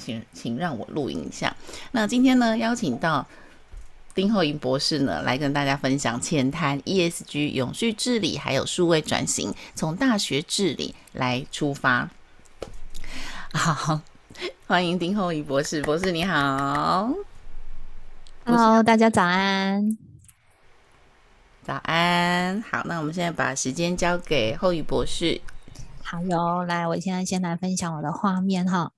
请请让我录影一下。那今天呢，邀请到丁厚银博士呢，来跟大家分享浅谈 ESG 永续治理，还有数位转型，从大学治理来出发。好，欢迎丁厚银博士，博士你好。Hello，大家早安。早安。好，那我们现在把时间交给厚宇博士。好哟，来，我现在先来分享我的画面哈。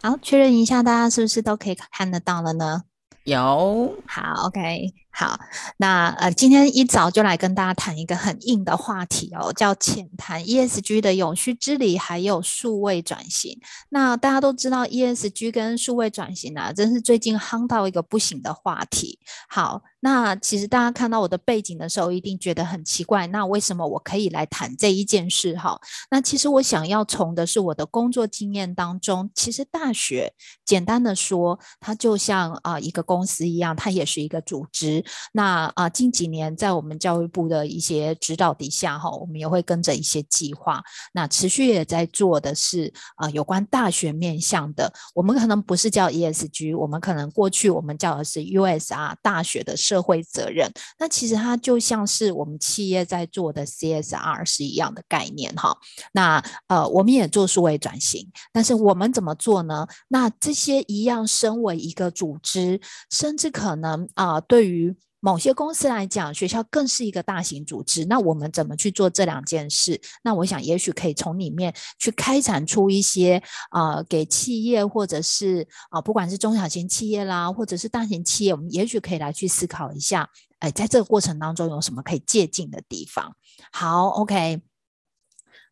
好，确认一下，大家是不是都可以看得到了呢？有。好，OK。好，那呃，今天一早就来跟大家谈一个很硬的话题哦，叫浅谈 ESG 的永续治理，还有数位转型。那大家都知道 ESG 跟数位转型啊，真是最近夯到一个不行的话题。好，那其实大家看到我的背景的时候，一定觉得很奇怪，那为什么我可以来谈这一件事？哈，那其实我想要从的是我的工作经验当中，其实大学简单的说，它就像啊、一个公司一样，它也是一个组织。那啊，近几年在我们教育部的一些指导底下，哈，我们也会跟着一些计划，那持续也在做的是啊，有关大学面向的。我们可能不是叫 ESG，我们可能过去我们叫的是 USR 大学的社会责任。那其实它就像是我们企业在做的 CSR 是一样的概念，哈。那呃，我们也做数位转型，但是我们怎么做呢？那这些一样，身为一个组织，甚至可能啊，对于某些公司来讲，学校更是一个大型组织。那我们怎么去做这两件事？那我想，也许可以从里面去开展出一些啊、呃，给企业或者是啊、不管是中小型企业啦，或者是大型企业，我们也许可以来去思考一下，哎，在这个过程当中有什么可以借鉴的地方？好，OK。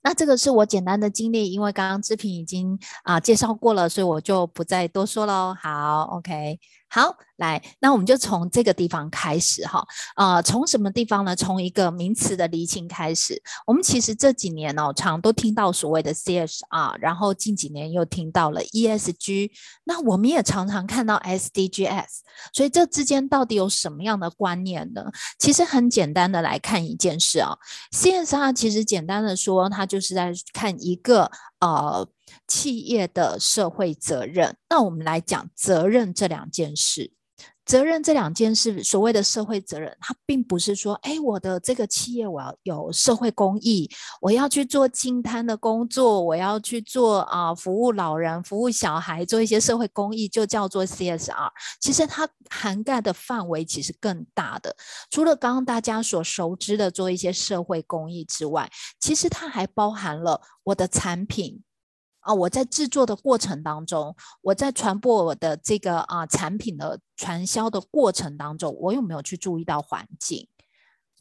那这个是我简单的经历，因为刚刚志平已经啊、介绍过了，所以我就不再多说喽。好，OK。好，来，那我们就从这个地方开始哈，呃，从什么地方呢？从一个名词的厘清开始。我们其实这几年哦，常都听到所谓的 CSR，然后近几年又听到了 ESG，那我们也常常看到 SDGs，所以这之间到底有什么样的观念呢？其实很简单的来看一件事啊，CSR 其实简单的说，它就是在看一个呃。企业的社会责任，那我们来讲责任这两件事。责任这两件事，所谓的社会责任，它并不是说，哎，我的这个企业我要有社会公益，我要去做净滩的工作，我要去做啊、服务老人、服务小孩，做一些社会公益，就叫做 CSR。其实它涵盖的范围其实更大的，除了刚刚大家所熟知的做一些社会公益之外，其实它还包含了我的产品。啊，我在制作的过程当中，我在传播我的这个啊产品的传销的过程当中，我有没有去注意到环境？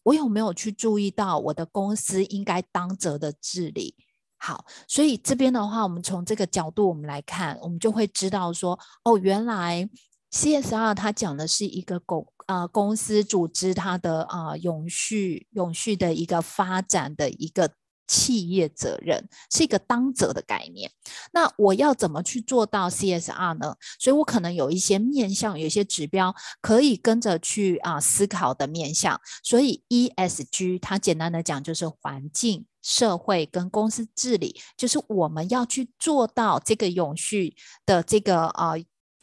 我有没有去注意到我的公司应该当责的治理？好，所以这边的话，我们从这个角度我们来看，我们就会知道说，哦，原来 CSR 它讲的是一个公啊公司组织它的啊永续永续的一个发展的一个。企业责任是一个当责的概念，那我要怎么去做到 CSR 呢？所以我可能有一些面向，有一些指标可以跟着去啊思考的面向。所以 ESG 它简单的讲就是环境、社会跟公司治理，就是我们要去做到这个永续的这个啊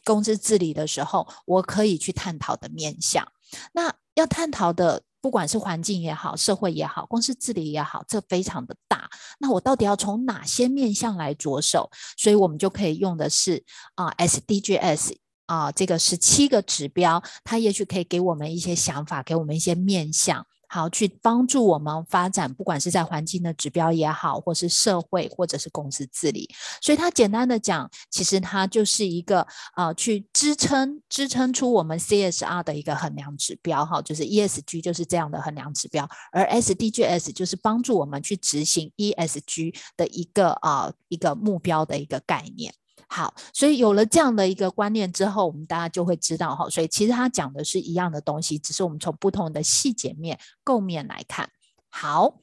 公司治理的时候，我可以去探讨的面向。那要探讨的。不管是环境也好，社会也好，公司治理也好，这非常的大。那我到底要从哪些面向来着手？所以我们就可以用的是啊、SDGs 啊、这个十七个指标，它也许可以给我们一些想法，给我们一些面向。好，去帮助我们发展，不管是在环境的指标也好，或是社会，或者是公司治理。所以它简单的讲，其实它就是一个呃，去支撑支撑出我们 CSR 的一个衡量指标，哈，就是 ESG 就是这样的衡量指标，而 SDGs 就是帮助我们去执行 ESG 的一个呃一个目标的一个概念。好，所以有了这样的一个观念之后，我们大家就会知道哈，所以其实他讲的是一样的东西，只是我们从不同的细节面、构面来看。好，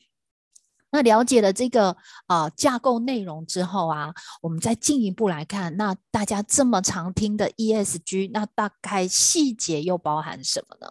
那了解了这个呃架构内容之后啊，我们再进一步来看，那大家这么常听的 ESG，那大概细节又包含什么呢？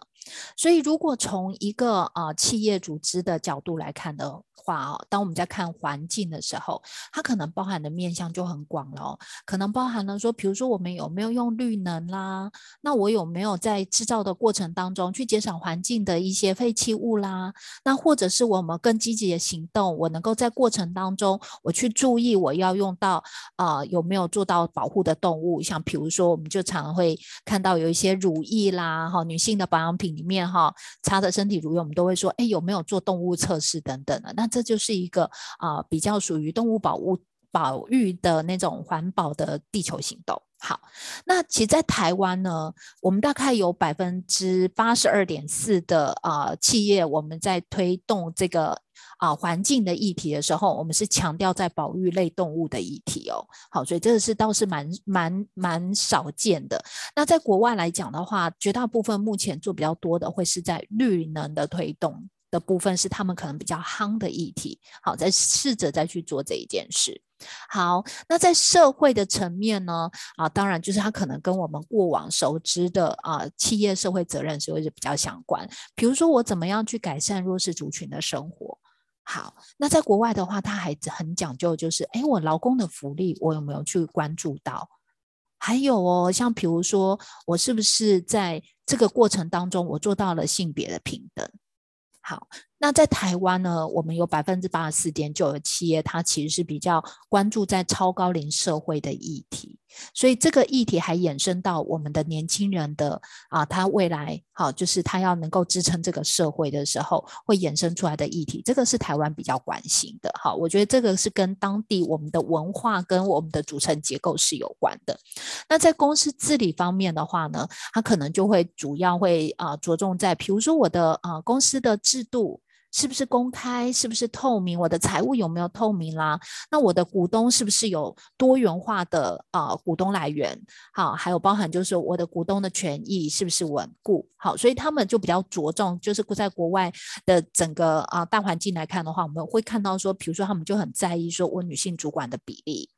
所以如果从一个呃企业组织的角度来看的哦，当我们在看环境的时候，它可能包含的面向就很广了哦，可能包含了说，比如说我们有没有用绿能啦，那我有没有在制造的过程当中去减少环境的一些废弃物啦，那或者是我们更积极的行动，我能够在过程当中我去注意我要用到啊、有没有做到保护的动物，像比如说我们就常会看到有一些乳液啦，哈，女性的保养品里面哈擦的身体乳液，我们都会说，哎，有没有做动物测试等等的？那这这就是一个啊、比较属于动物保护保育的那种环保的地球行动。好，那其实，在台湾呢，我们大概有百分之八十二点四的啊、企业，我们在推动这个啊、呃、环境的议题的时候，我们是强调在保育类动物的议题哦。好，所以这个是倒是蛮蛮蛮少见的。那在国外来讲的话，绝大部分目前做比较多的，会是在绿能的推动的部分，是他们可能比较夯的议题。好，再试着再去做这一件事。好，那在社会的层面呢？啊，当然就是它可能跟我们过往熟知的啊企业社会责任是会是比较相关。比如说，我怎么样去改善弱势族群的生活？好，那在国外的话，它还很讲究，就是哎，我劳工的福利我有没有去关注到？还有哦，像比如说，我是不是在这个过程当中，我做到了性别的平等？好。那在台湾呢，我们有百分之八十四点九的企业，它其实是比较关注在超高龄社会的议题，所以这个议题还衍生到我们的年轻人的啊，他未来好，就是他要能够支撑这个社会的时候，会衍生出来的议题，这个是台湾比较关心的。好，我觉得这个是跟当地我们的文化跟我们的组成结构是有关的。那在公司治理方面的话呢，它可能就会主要会啊着重在，比如说我的啊公司的制度。是不是公开？是不是透明？我的财务有没有透明啦？那我的股东是不是有多元化的啊、股东来源？好，还有包含就是我的股东的权益是不是稳固？好，所以他们就比较着重，就是在国外的整个啊、大环境来看的话，我们会看到说，比如说他们就很在意说我女性主管的比例。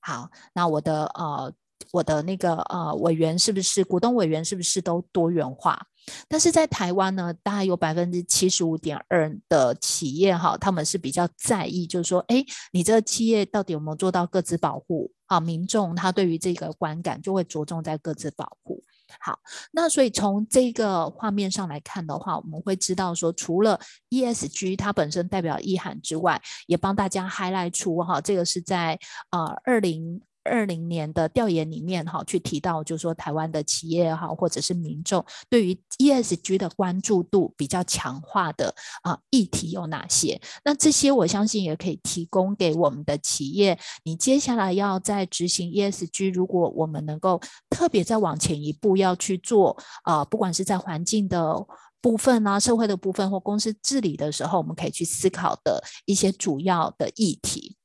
好，那我的呃我的那个呃委员是不是股东委员是不是都多元化？但是在台湾呢，大概有百分之七十五点二的企业哈，他们是比较在意，就是说，哎，你这个企业到底有没有做到各自保护啊？民众他对于这个观感就会着重在各自保护。好，那所以从这个画面上来看的话，我们会知道说，除了 ESG 它本身代表意涵之外，也帮大家 highlight 出哈，这个是在呃二零。二零年的调研里面，哈，去提到，就是说台湾的企业哈，或者是民众对于 ESG 的关注度比较强化的啊议题有哪些？那这些我相信也可以提供给我们的企业。你接下来要在执行 ESG，如果我们能够特别再往前一步要去做啊，不管是在环境的部分啊、社会的部分或公司治理的时候，我们可以去思考的一些主要的议题。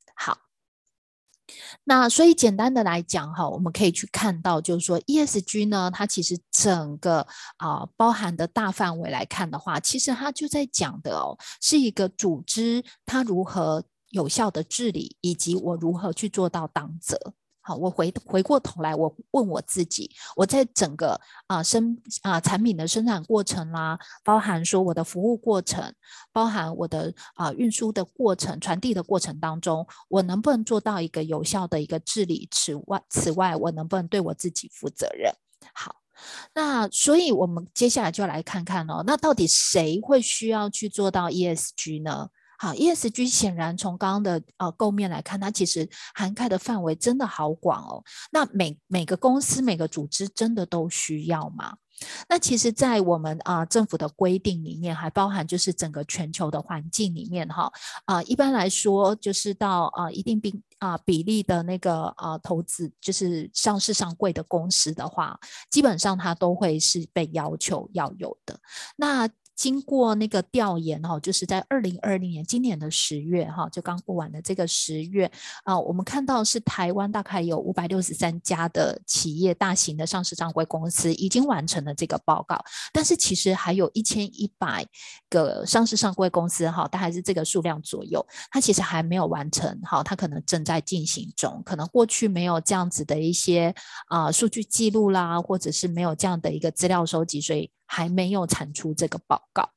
那所以简单的来讲哈，我们可以去看到，就是说 ESG 呢，它其实整个啊、包含的大范围来看的话，其实它就在讲的哦，是一个组织它如何有效的治理，以及我如何去做到当责。好，我回回过头来，我问我自己，我在整个啊生啊产品的生产过程啦，包含说我的服务过程，包含我的啊运输的过程、传递的过程当中，我能不能做到一个有效的一个治理？此外，此外，我能不能对我自己负责任？好，那所以我们接下来就来看看哦，那到底谁会需要去做到 ESG 呢？好，ESG 显然从刚刚的呃构面来看，它其实涵盖的范围真的好广哦。那每每个公司、每个组织真的都需要吗？那其实，在我们啊、政府的规定里面，还包含就是整个全球的环境里面哈啊、一般来说就是到啊、一定比啊、比例的那个啊、投资，就是上市上柜的公司的话，基本上它都会是被要求要有的。那经过那个调研哈，就是在二零二零年今年的十月哈，就刚过完的这个十月啊，我们看到是台湾大概有五百六十三家的企业，大型的上市上柜公司已经完成了这个报告，但是其实还有一千一百个上市上柜公司哈，大概是这个数量左右，它其实还没有完成哈，它可能正在进行中，可能过去没有这样子的一些啊数据记录啦，或者是没有这样的一个资料收集，所以。还没有产出这个报告。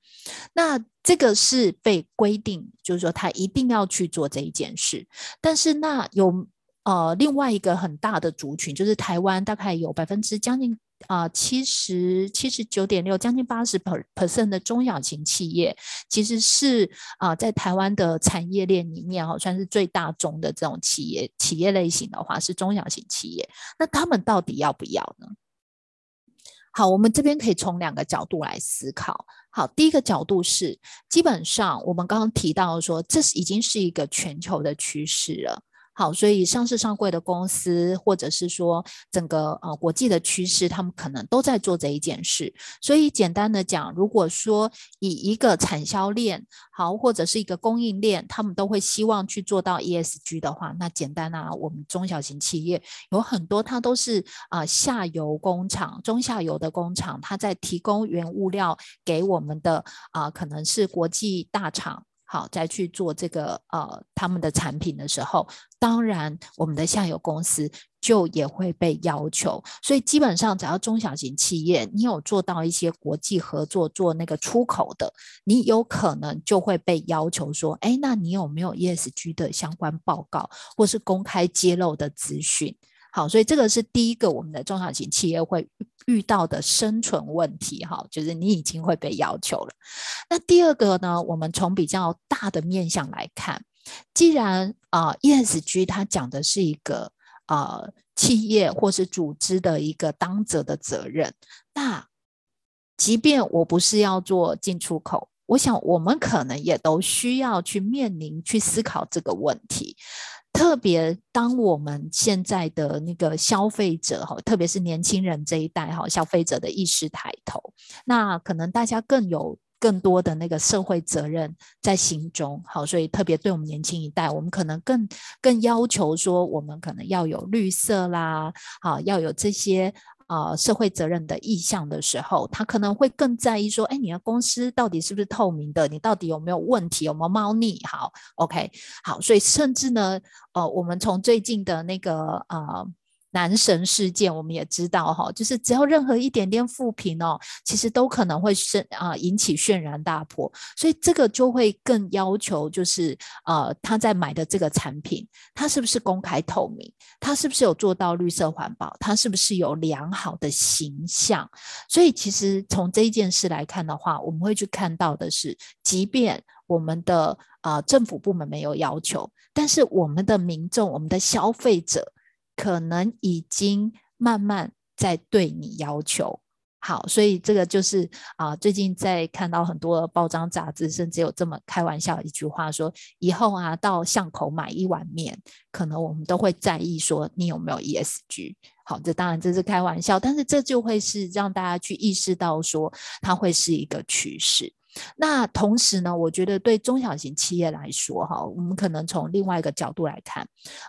那这个是被规定，就是说他一定要去做这一件事。但是那有呃另外一个很大的族群，就是台湾大概有百分之将近。啊，七十七十九点六，将近八十 percent 的中小型企业，其实是啊，在台湾的产业链里面，哈，算是最大宗的这种企业。企业类型的话，是中小型企业。那他们到底要不要呢？好，我们这边可以从两个角度来思考。好，第一个角度是，基本上我们刚刚提到说，这是已经是一个全球的趋势了。好，所以上市上柜的公司，或者是说整个呃国际的趋势，他们可能都在做这一件事。所以简单的讲，如果说以一个产销链好，或者是一个供应链，他们都会希望去做到 ESG 的话，那简单啊，我们中小型企业有很多，它都是啊、下游工厂、中下游的工厂，它在提供原物料给我们的啊、可能是国际大厂。好，再去做这个呃他们的产品的时候，当然我们的下游公司就也会被要求。所以基本上，只要中小型企业你有做到一些国际合作，做那个出口的，你有可能就会被要求说，哎，那你有没有 ESG 的相关报告，或是公开揭露的资讯？好，所以这个是第一个我们的中小型企业会遇到的生存问题，哈，就是你已经会被要求了。那第二个呢，我们从比较大的面向来看，既然啊、ESG 它讲的是一个啊、呃、企业或是组织的一个当责的责任，那即便我不是要做进出口，我想我们可能也都需要去面临去思考这个问题。特别当我们现在的那个消费者哈，特别是年轻人这一代哈，消费者的意识抬头，那可能大家更有更多的那个社会责任在心中，好，所以特别对我们年轻一代，我们可能更更要求说，我们可能要有绿色啦，好，要有这些。啊、社会责任的意向的时候，他可能会更在意说，哎，你的公司到底是不是透明的？你到底有没有问题？有没有猫腻？好，OK，好，所以甚至呢，呃，我们从最近的那个呃。男神事件，我们也知道哈，就是只要任何一点点负评哦，其实都可能会是啊引起轩然大波，所以这个就会更要求，就是呃他在买的这个产品，他是不是公开透明，他是不是有做到绿色环保，他是不是有良好的形象，所以其实从这一件事来看的话，我们会去看到的是，即便我们的啊、政府部门没有要求，但是我们的民众，我们的消费者。可能已经慢慢在对你要求好，所以这个就是啊，最近在看到很多报章杂志，甚至有这么开玩笑一句话说：以后啊，到巷口买一碗面，可能我们都会在意说你有没有 ESG。好，这当然这是开玩笑，但是这就会是让大家去意识到说，它会是一个趋势。那同时呢，我觉得对中小型企业来说，哈，我们可能从另外一个角度来看，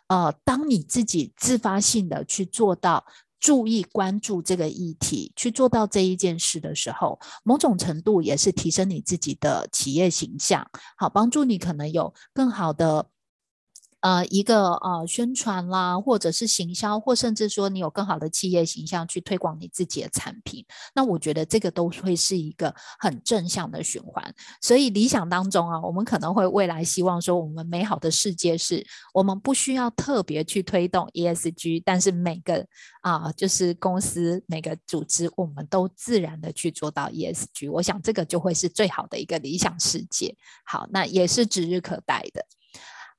呃，当你自己自发性的去做到注意关注这个议题，去做到这一件事的时候，某种程度也是提升你自己的企业形象，好，帮助你可能有更好的。呃，一个呃宣传啦，或者是行销，或甚至说你有更好的企业形象去推广你自己的产品，那我觉得这个都会是一个很正向的循环。所以理想当中啊，我们可能会未来希望说，我们美好的世界是我们不需要特别去推动 ESG，但是每个啊、就是公司每个组织，我们都自然的去做到 ESG。我想这个就会是最好的一个理想世界。好，那也是指日可待的。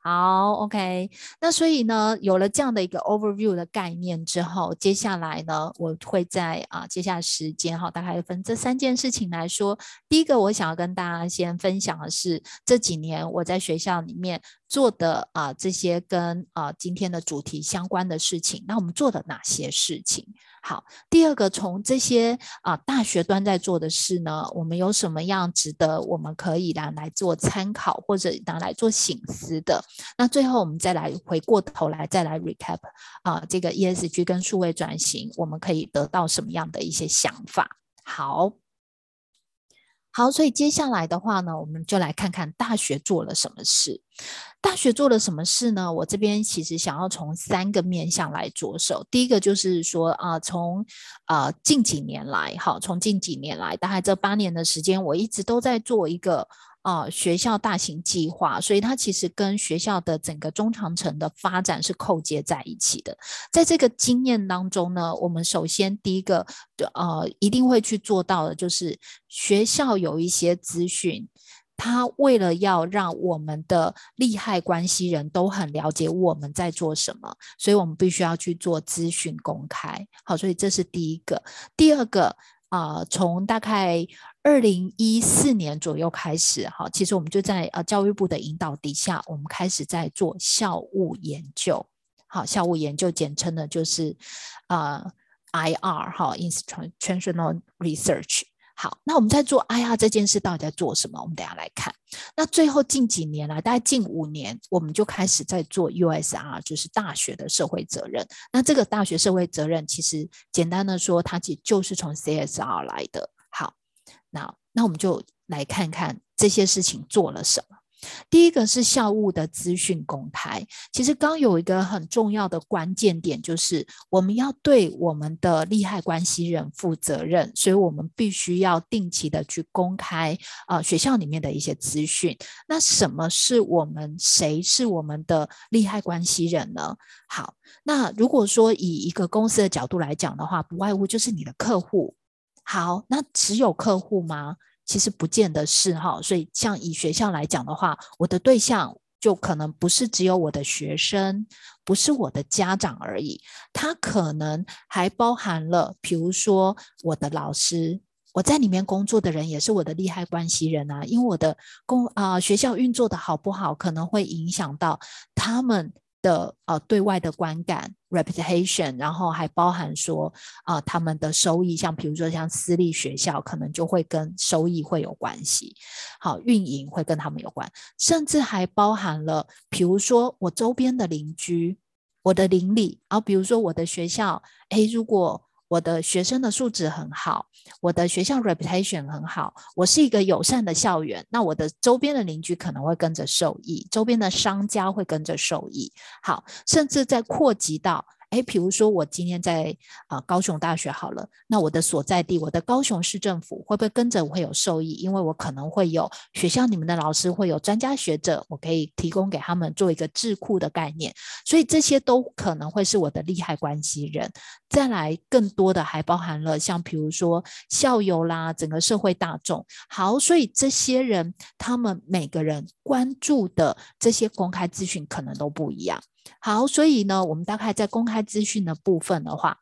好，OK，那所以呢，有了这样的一个 overview 的概念之后，接下来呢，我会在啊，接下来时间哈，大概分这三件事情来说。第一个，我想要跟大家先分享的是这几年我在学校里面做的啊这些跟啊今天的主题相关的事情。那我们做了哪些事情？好，第二个，从这些啊大学端在做的事呢，我们有什么样值得我们可以拿来做参考或者拿来做醒思的？那最后我们再来回过头来再来 recap 啊，这个 ESG 跟数位转型，我们可以得到什么样的一些想法？好。好，所以接下来的话呢，我们就来看看大学做了什么事。大学做了什么事呢？我这边其实想要从三个面向来着手。第一个就是说啊，从啊近几年来，好，从近几年来，大概这八年的时间，我一直都在做一个啊学校大型计划，所以它其实跟学校的整个中长程的发展是扣接在一起的。在这个经验当中呢，我们首先第一个呃一定会去做到的，就是学校有一些资讯。他为了要让我们的利害关系人都很了解我们在做什么，所以我们必须要去做资讯公开。好，所以这是第一个。第二个啊、呃，从大概二零一四年左右开始，哈，其实我们就在呃教育部的引导底下，我们开始在做校务研究。好，校务研究简称的就是呃 IR 哈，Institutional Research。好，那我们在做 IR 这件事到底在做什么？我们等下来看。那最后近几年来，大概近五年，我们就开始在做 USR，就是大学的社会责任。那这个大学社会责任，其实简单的说，它其实就是从 CSR 来的。好，那那我们就来看看这些事情做了什么。第一个是校务的资讯公开，其实刚有一个很重要的关键点，就是我们要对我们的利害关系人负责任，所以我们必须要定期的去公开啊、呃、学校里面的一些资讯。那什么是我们谁是我们的利害关系人呢？好，那如果说以一个公司的角度来讲的话，不外乎就是你的客户。好，那只有客户吗？其实不见得是哈，所以像以学校来讲的话，我的对象就可能不是只有我的学生，不是我的家长而已，他可能还包含了，比如说我的老师，我在里面工作的人也是我的利害关系人啊，因为我的工啊、学校运作的好不好，可能会影响到他们。的呃对外的观感 reputation，然后还包含说啊、他们的收益，像比如说像私立学校，可能就会跟收益会有关系，好，运营会跟他们有关，甚至还包含了比如说我周边的邻居，我的邻里，然后比如说我的学校，诶，如果我的学生的素质很好，我的学校 reputation 很好，我是一个友善的校园，那我的周边的邻居可能会跟着受益，周边的商家会跟着受益，好，甚至在扩及到。诶，比如说我今天在啊、高雄大学好了，那我的所在地，我的高雄市政府会不会跟着我会有受益？因为我可能会有学校里面的老师会有专家学者，我可以提供给他们做一个智库的概念，所以这些都可能会是我的利害关系人。再来更多的还包含了像比如说校友啦，整个社会大众。好，所以这些人他们每个人关注的这些公开资讯可能都不一样。好，所以呢，我们大概在公开资讯的部分的话，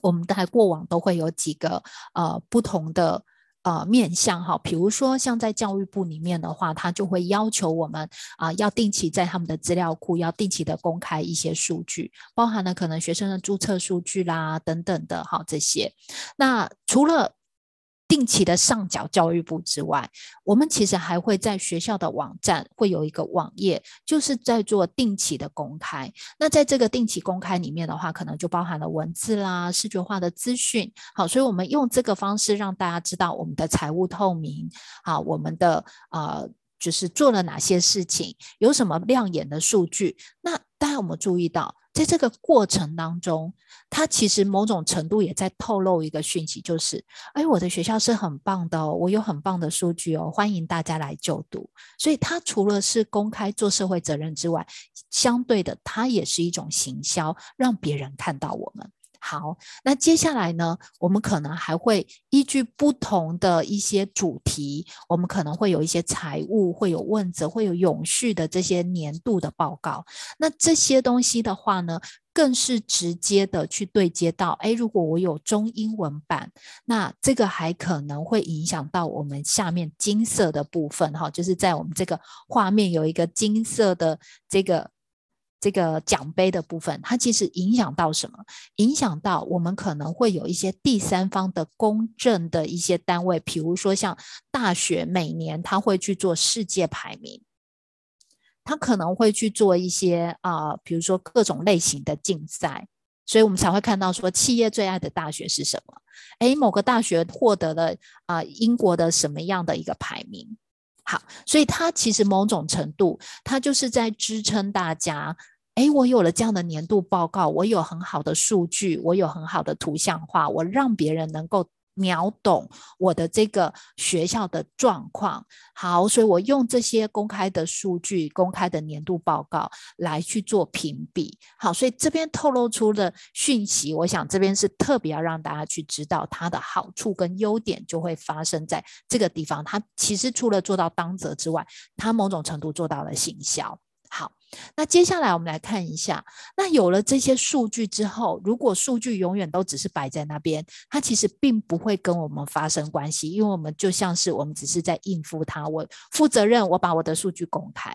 我们大概过往都会有几个呃不同的呃面向哈，比如说像在教育部里面的话，他就会要求我们啊、要定期在他们的资料库要定期的公开一些数据，包含了可能学生的注册数据啦等等的哈这些。那除了定期的上缴教育部之外，我们其实还会在学校的网站会有一个网页，就是在做定期的公开。那在这个定期公开里面的话，可能就包含了文字啦、视觉化的资讯。好，所以我们用这个方式让大家知道我们的财务透明，好，我们的呃就是做了哪些事情，有什么亮眼的数据。那大家有没有注意到？在这个过程当中，他其实某种程度也在透露一个讯息，就是，哎，我的学校是很棒的哦，我有很棒的数据哦，欢迎大家来就读。所以，他除了是公开做社会责任之外，相对的，他也是一种行销，让别人看到我们。好，那接下来呢，我们可能还会依据不同的一些主题，我们可能会有一些财务，会有问责，会有永续的这些年度的报告。那这些东西的话呢，更是直接的去对接到，诶，如果我有中英文版，那这个还可能会影响到我们下面金色的部分，哈，就是在我们这个画面有一个金色的这个。这个奖杯的部分，它其实影响到什么？影响到我们可能会有一些第三方的公正的一些单位，比如说像大学每年他会去做世界排名，他可能会去做一些啊、比如说各种类型的竞赛，所以我们才会看到说企业最爱的大学是什么？诶，某个大学获得了啊、英国的什么样的一个排名？好，所以它其实某种程度，它就是在支撑大家。哎，我有了这样的年度报告，我有很好的数据，我有很好的图像化，我让别人能够秒懂我的这个学校的状况。好，所以我用这些公开的数据、公开的年度报告来去做评比。好，所以这边透露出的讯息，我想这边是特别要让大家去知道它的好处跟优点，就会发生在这个地方。它其实除了做到当责之外，它某种程度做到了行销。那接下来我们来看一下，那有了这些数据之后，如果数据永远都只是摆在那边，它其实并不会跟我们发生关系，因为我们就像是我们只是在应付它，我负责任，我把我的数据公开。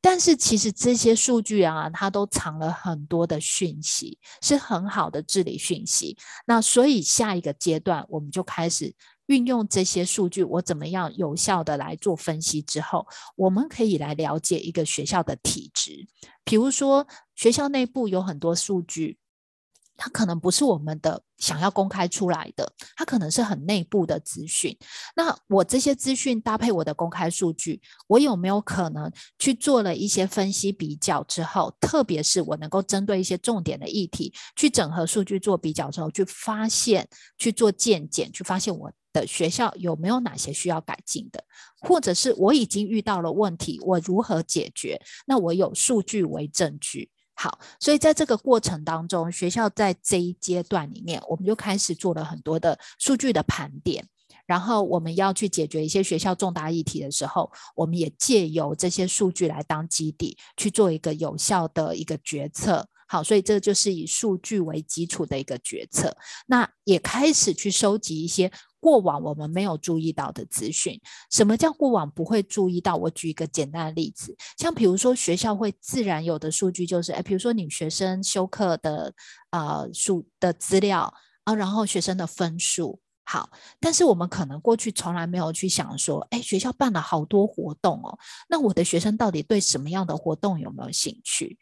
但是其实这些数据啊，它都藏了很多的讯息，是很好的治理讯息。那所以下一个阶段，我们就开始。运用这些数据，我怎么样有效的来做分析之后，我们可以来了解一个学校的体质。比如说，学校内部有很多数据。它可能不是我们的想要公开出来的，它可能是很内部的资讯。那我这些资讯搭配我的公开数据，我有没有可能去做了一些分析比较之后，特别是我能够针对一些重点的议题去整合数据做比较之后，去发现、去做见解，去发现我的学校有没有哪些需要改进的，或者是我已经遇到了问题，我如何解决？那我有数据为证据。好，所以在这个过程当中，学校在这一阶段里面，我们就开始做了很多的数据的盘点。然后我们要去解决一些学校重大议题的时候，我们也借由这些数据来当基底，去做一个有效的一个决策。好，所以这就是以数据为基础的一个决策。那也开始去收集一些。过往我们没有注意到的资讯，什么叫过往不会注意到？我举一个简单的例子，像比如说学校会自然有的数据，就是诶，比如说你学生修课的呃数的资料啊，然后学生的分数好，但是我们可能过去从来没有去想说，诶，学校办了好多活动哦，那我的学生到底对什么样的活动有没有兴趣？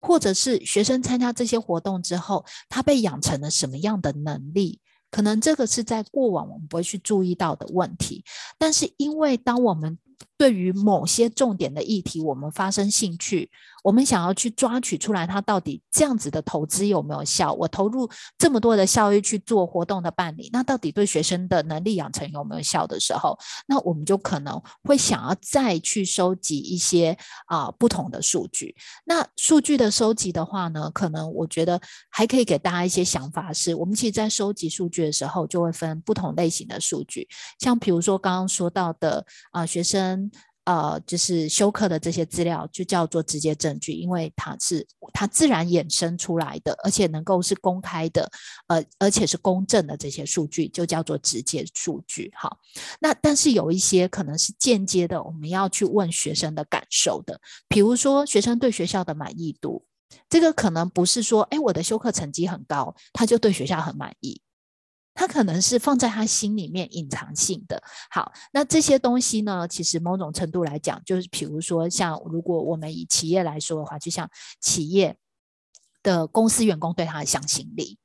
或者是学生参加这些活动之后，他被养成了什么样的能力？可能这个是在过往我们不会去注意到的问题，但是因为当我们对于某些重点的议题，我们发生兴趣。我们想要去抓取出来，它到底这样子的投资有没有效？我投入这么多的效益去做活动的办理，那到底对学生的能力养成有没有效的时候，那我们就可能会想要再去收集一些啊、不同的数据。那数据的收集的话呢，可能我觉得还可以给大家一些想法是，我们其实在收集数据的时候，就会分不同类型的数据，像比如说刚刚说到的啊、学生。呃，就是休课的这些资料就叫做直接证据，因为它是它自然衍生出来的，而且能够是公开的，呃，而且是公正的这些数据就叫做直接数据。好，那但是有一些可能是间接的，我们要去问学生的感受的，比如说学生对学校的满意度，这个可能不是说，哎，我的修课成绩很高，他就对学校很满意。他可能是放在他心里面隐藏性的。好，那这些东西呢，其实某种程度来讲，就是比如说，像如果我们以企业来说的话，就像企业的公司员工对他的向心力，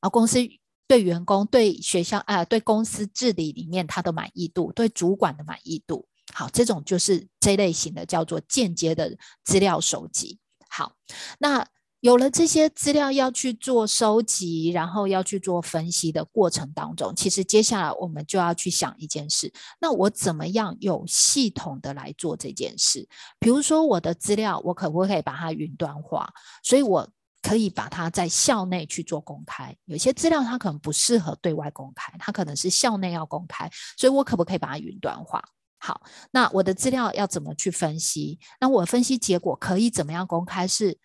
而公司对员工、对学校啊、呃、对公司治理里面他的满意度，对主管的满意度，好，这种就是这类型的叫做间接的资料收集。好，那。有了这些资料要去做收集，然后要去做分析的过程当中，其实接下来我们就要去想一件事：那我怎么样有系统的来做这件事？比如说我的资料，我可不可以把它云端化？所以我可以把它在校内去做公开。有些资料它可能不适合对外公开，它可能是校内要公开，所以我可不可以把它云端化？好，那我的资料要怎么去分析？那我分析结果可以怎么样公开？是？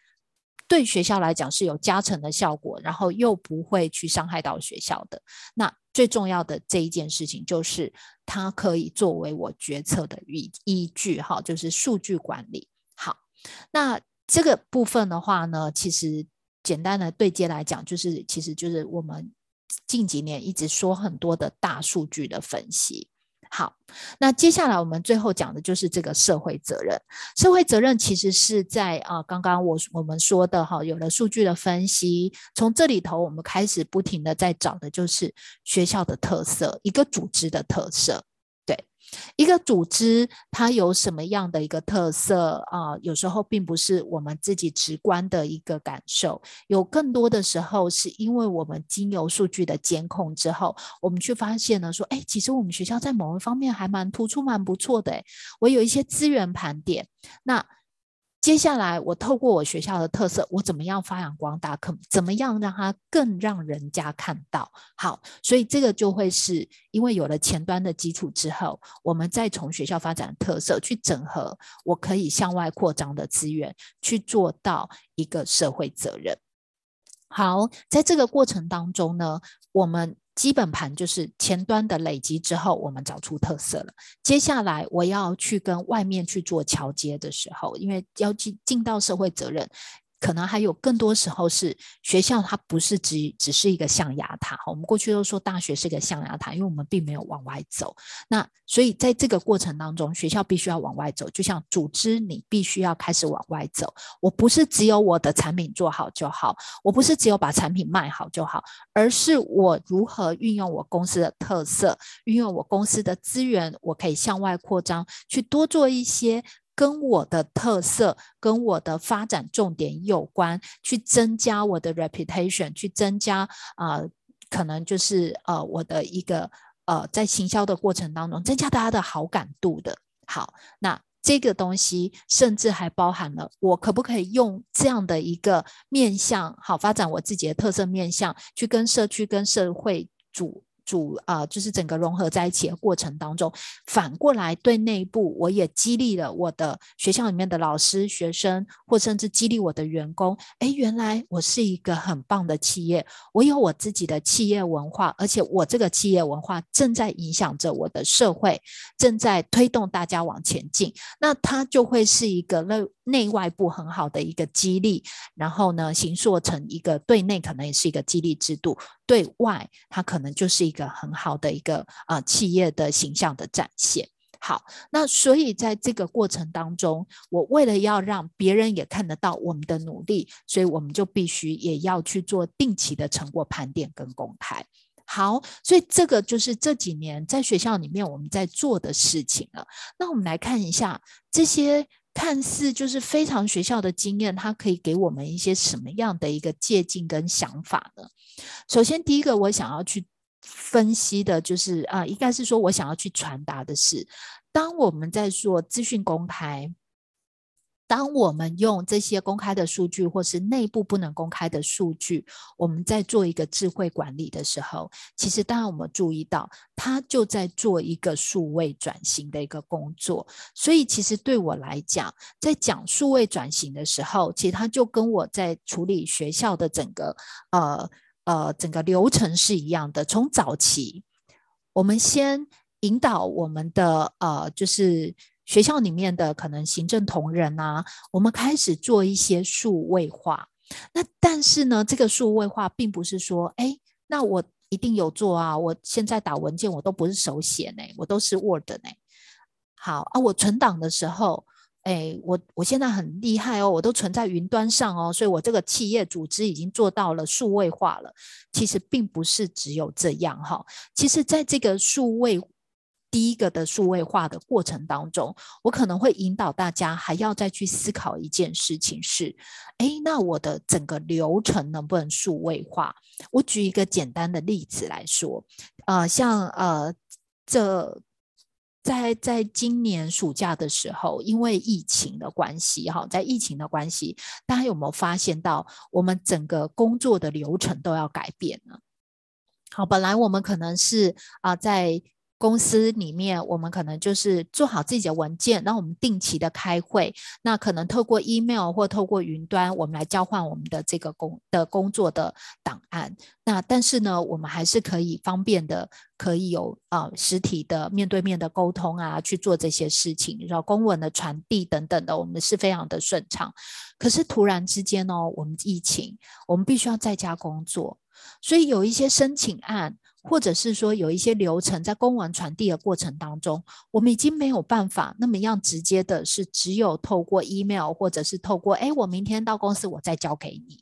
对学校来讲是有加成的效果，然后又不会去伤害到学校的。那最重要的这一件事情就是，它可以作为我决策的依依据，哈，就是数据管理。好，那这个部分的话呢，其实简单的对接来讲，就是其实就是我们近几年一直说很多的大数据的分析。好，那接下来我们最后讲的就是这个社会责任。社会责任其实是在啊，刚刚我我们说的哈，有了数据的分析，从这里头我们开始不停的在找的就是学校的特色，一个组织的特色。一个组织它有什么样的一个特色啊、有时候并不是我们自己直观的一个感受，有更多的时候是因为我们经由数据的监控之后，我们去发现呢说，哎，其实我们学校在某一方面还蛮突出、蛮不错的。诶，我有一些资源盘点，那。接下来，我透过我学校的特色，我怎么样发扬光大？可怎么样让它更让人家看到？好，所以这个就会是因为有了前端的基础之后，我们再从学校发展特色去整合，我可以向外扩张的资源，去做到一个社会责任。好，在这个过程当中呢，我们。基本盘就是前端的累积之后，我们找出特色了。接下来我要去跟外面去做桥接的时候，因为要进进到社会责任。可能还有更多时候是学校，它不是只只是一个象牙塔。我们过去都说大学是一个象牙塔，因为我们并没有往外走。那所以在这个过程当中，学校必须要往外走，就像组织，你必须要开始往外走。我不是只有我的产品做好就好，我不是只有把产品卖好就好，而是我如何运用我公司的特色，运用我公司的资源，我可以向外扩张，去多做一些。跟我的特色、跟我的发展重点有关，去增加我的 reputation，去增加啊、可能就是呃我的一个呃在行销的过程当中，增加大家的好感度的。好，那这个东西甚至还包含了我可不可以用这样的一个面向，好发展我自己的特色面向，去跟社区、跟社会组主啊、就是整个融合在一起的过程当中，反过来对内部，我也激励了我的学校里面的老师、学生，或甚至激励我的员工。哎，原来我是一个很棒的企业，我有我自己的企业文化，而且我这个企业文化正在影响着我的社会，正在推动大家往前进。那它就会是一个内内外部很好的一个激励，然后呢，形塑成一个对内可能也是一个激励制度。对外，它可能就是一个很好的一个呃企业的形象的展现。好，那所以在这个过程当中，我为了要让别人也看得到我们的努力，所以我们就必须也要去做定期的成果盘点跟公开。好，所以这个就是这几年在学校里面我们在做的事情了。那我们来看一下这些。看似就是非常学校的经验，它可以给我们一些什么样的一个借鉴跟想法呢？首先，第一个我想要去分析的就是啊、呃，应该是说我想要去传达的是，当我们在做资讯公开。当我们用这些公开的数据，或是内部不能公开的数据，我们在做一个智慧管理的时候，其实当然我们注意到，他就在做一个数位转型的一个工作。所以，其实对我来讲，在讲数位转型的时候，其实他就跟我在处理学校的整个呃呃整个流程是一样的。从早期，我们先引导我们的呃就是。学校里面的可能行政同仁啊，我们开始做一些数位化。那但是呢，这个数位化并不是说，哎，那我一定有做啊。我现在打文件我都不是手写呢，我都是 Word 呢。好啊，我存档的时候，哎，我我现在很厉害哦，我都存在云端上哦，所以我这个企业组织已经做到了数位化了。其实并不是只有这样哈，其实在这个数位。第一个的数位化的过程当中，我可能会引导大家还要再去思考一件事情是：诶，那我的整个流程能不能数位化？我举一个简单的例子来说，呃，像呃，这在在今年暑假的时候，因为疫情的关系，哈，在疫情的关系，大家有没有发现到我们整个工作的流程都要改变呢？好，本来我们可能是啊、在公司里面，我们可能就是做好自己的文件，然后我们定期的开会。那可能透过 email 或透过云端，我们来交换我们的这个工的工作的档案。那但是呢，我们还是可以方便的，可以有啊、呃、实体的面对面的沟通啊，去做这些事情，然后公文的传递等等的，我们是非常的顺畅。可是突然之间呢，我们疫情，我们必须要在家工作，所以有一些申请案。或者是说有一些流程在公文传递的过程当中，我们已经没有办法那么样直接的，是只有透过 email 或者是透过，哎，我明天到公司我再交给你。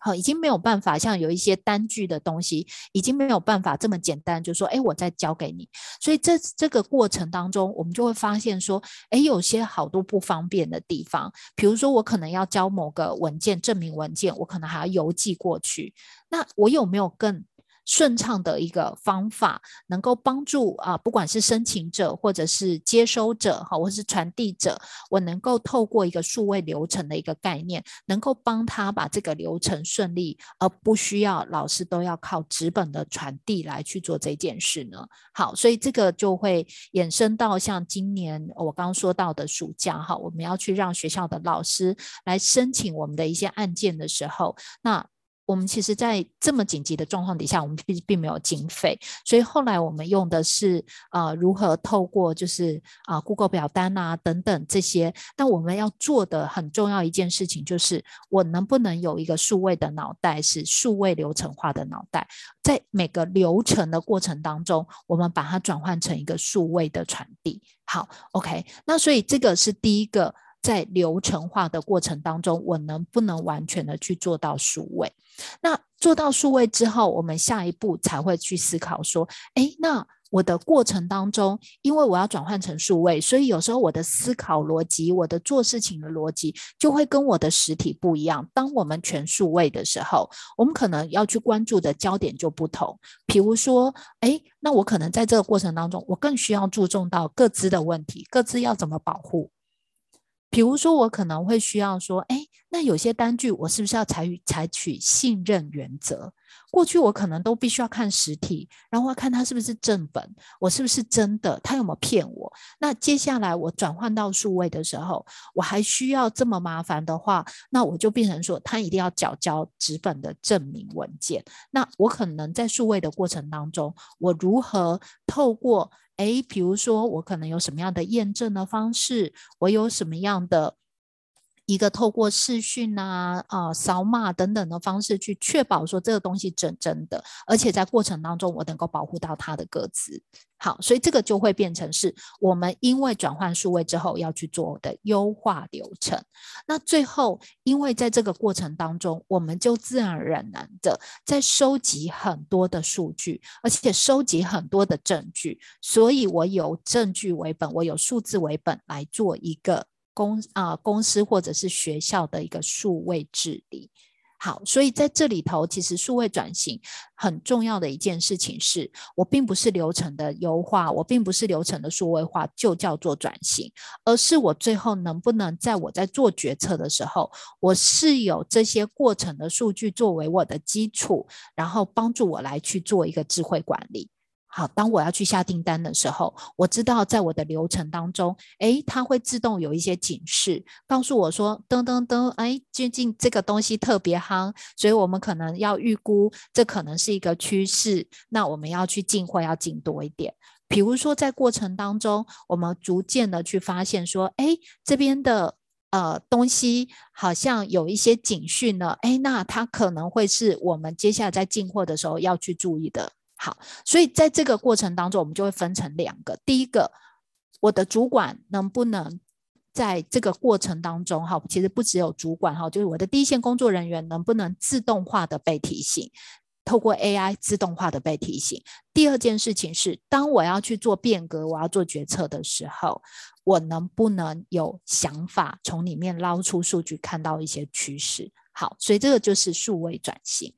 好，已经没有办法像有一些单据的东西，已经没有办法这么简单，就说，哎，我再交给你。所以这这个过程当中，我们就会发现说，哎，有些好多不方便的地方，比如说我可能要交某个文件，证明文件，我可能还要邮寄过去，那我有没有更顺畅的一个方法，能够帮助啊，不管是申请者或者是接收者哈，或者是传递者，我能够透过一个数位流程的一个概念，能够帮他把这个流程顺利，而不需要老师都要靠纸本的传递来去做这件事呢？好，所以这个就会衍生到像今年我刚刚说到的暑假哈，我们要去让学校的老师来申请我们的一些案件的时候，那。我们其实，在这么紧急的状况底下，我们并并没有经费，所以后来我们用的是呃，如何透过就是啊、呃，Google 表单啊等等这些。但我们要做的很重要一件事情，就是我能不能有一个数位的脑袋，是数位流程化的脑袋，在每个流程的过程当中，我们把它转换成一个数位的传递。好，OK，那所以这个是第一个。在流程化的过程当中，我能不能完全的去做到数位？那做到数位之后，我们下一步才会去思考说，诶，那我的过程当中，因为我要转换成数位，所以有时候我的思考逻辑、我的做事情的逻辑就会跟我的实体不一样。当我们全数位的时候，我们可能要去关注的焦点就不同。比如说，诶，那我可能在这个过程当中，我更需要注重到各自的问题，各自要怎么保护？比如说，我可能会需要说，哎，那有些单据我是不是要采取采取信任原则？过去我可能都必须要看实体，然后要看它是不是正本，我是不是真的，他有没有骗我？那接下来我转换到数位的时候，我还需要这么麻烦的话，那我就变成说，他一定要缴交纸本的证明文件。那我可能在数位的过程当中，我如何透过？哎，比如说我可能有什么样的验证的方式，我有什么样的一个透过视讯啊、啊、呃、扫码等等的方式去确保说这个东西真真的，而且在过程当中我能够保护到它的个资。好，所以这个就会变成是我们因为转换数位之后要去做的优化流程。那最后，因为在这个过程当中，我们就自然而然的在收集很多的数据，而且收集很多的证据，所以我有证据为本，我有数字为本来做一个公啊、公司或者是学校的一个数位治理。好，所以在这里头，其实数位转型很重要的一件事情是，我并不是流程的优化，我并不是流程的数位化就叫做转型，而是我最后能不能在我在做决策的时候，我是有这些过程的数据作为我的基础，然后帮助我来去做一个智慧管理。好，当我要去下订单的时候，我知道在我的流程当中，诶，它会自动有一些警示，告诉我说，噔噔噔，诶，最近这个东西特别夯，所以我们可能要预估这可能是一个趋势，那我们要去进货要进多一点。比如说在过程当中，我们逐渐的去发现说，诶，这边的呃东西好像有一些警讯了，诶，那它可能会是我们接下来在进货的时候要去注意的。好，所以在这个过程当中，我们就会分成两个。第一个，我的主管能不能在这个过程当中，哈，其实不只有主管，哈，就是我的第一线工作人员能不能自动化的被提醒，透过 AI 自动化的被提醒。第二件事情是，当我要去做变革，我要做决策的时候，我能不能有想法从里面捞出数据，看到一些趋势？好，所以这个就是数位转型。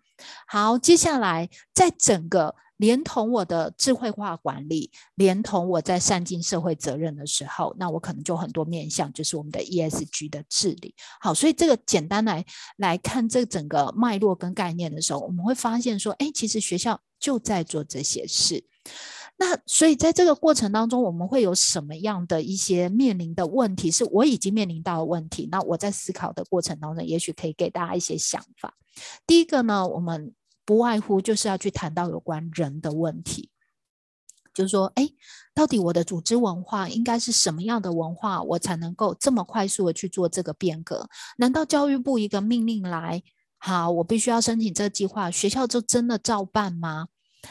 好，接下来在整个。连同我的智慧化管理，连同我在善尽社会责任的时候，那我可能就很多面向，就是我们的 ESG 的治理。好，所以这个简单来来看这整个脉络跟概念的时候，我们会发现说，哎，其实学校就在做这些事。那所以在这个过程当中，我们会有什么样的一些面临的问题？是我已经面临到的问题。那我在思考的过程当中，也许可以给大家一些想法。第一个呢，我们。不外乎就是要去谈到有关人的问题，就是说，哎，到底我的组织文化应该是什么样的文化，我才能够这么快速的去做这个变革？难道教育部一个命令来，好，我必须要申请这个计划，学校就真的照办吗？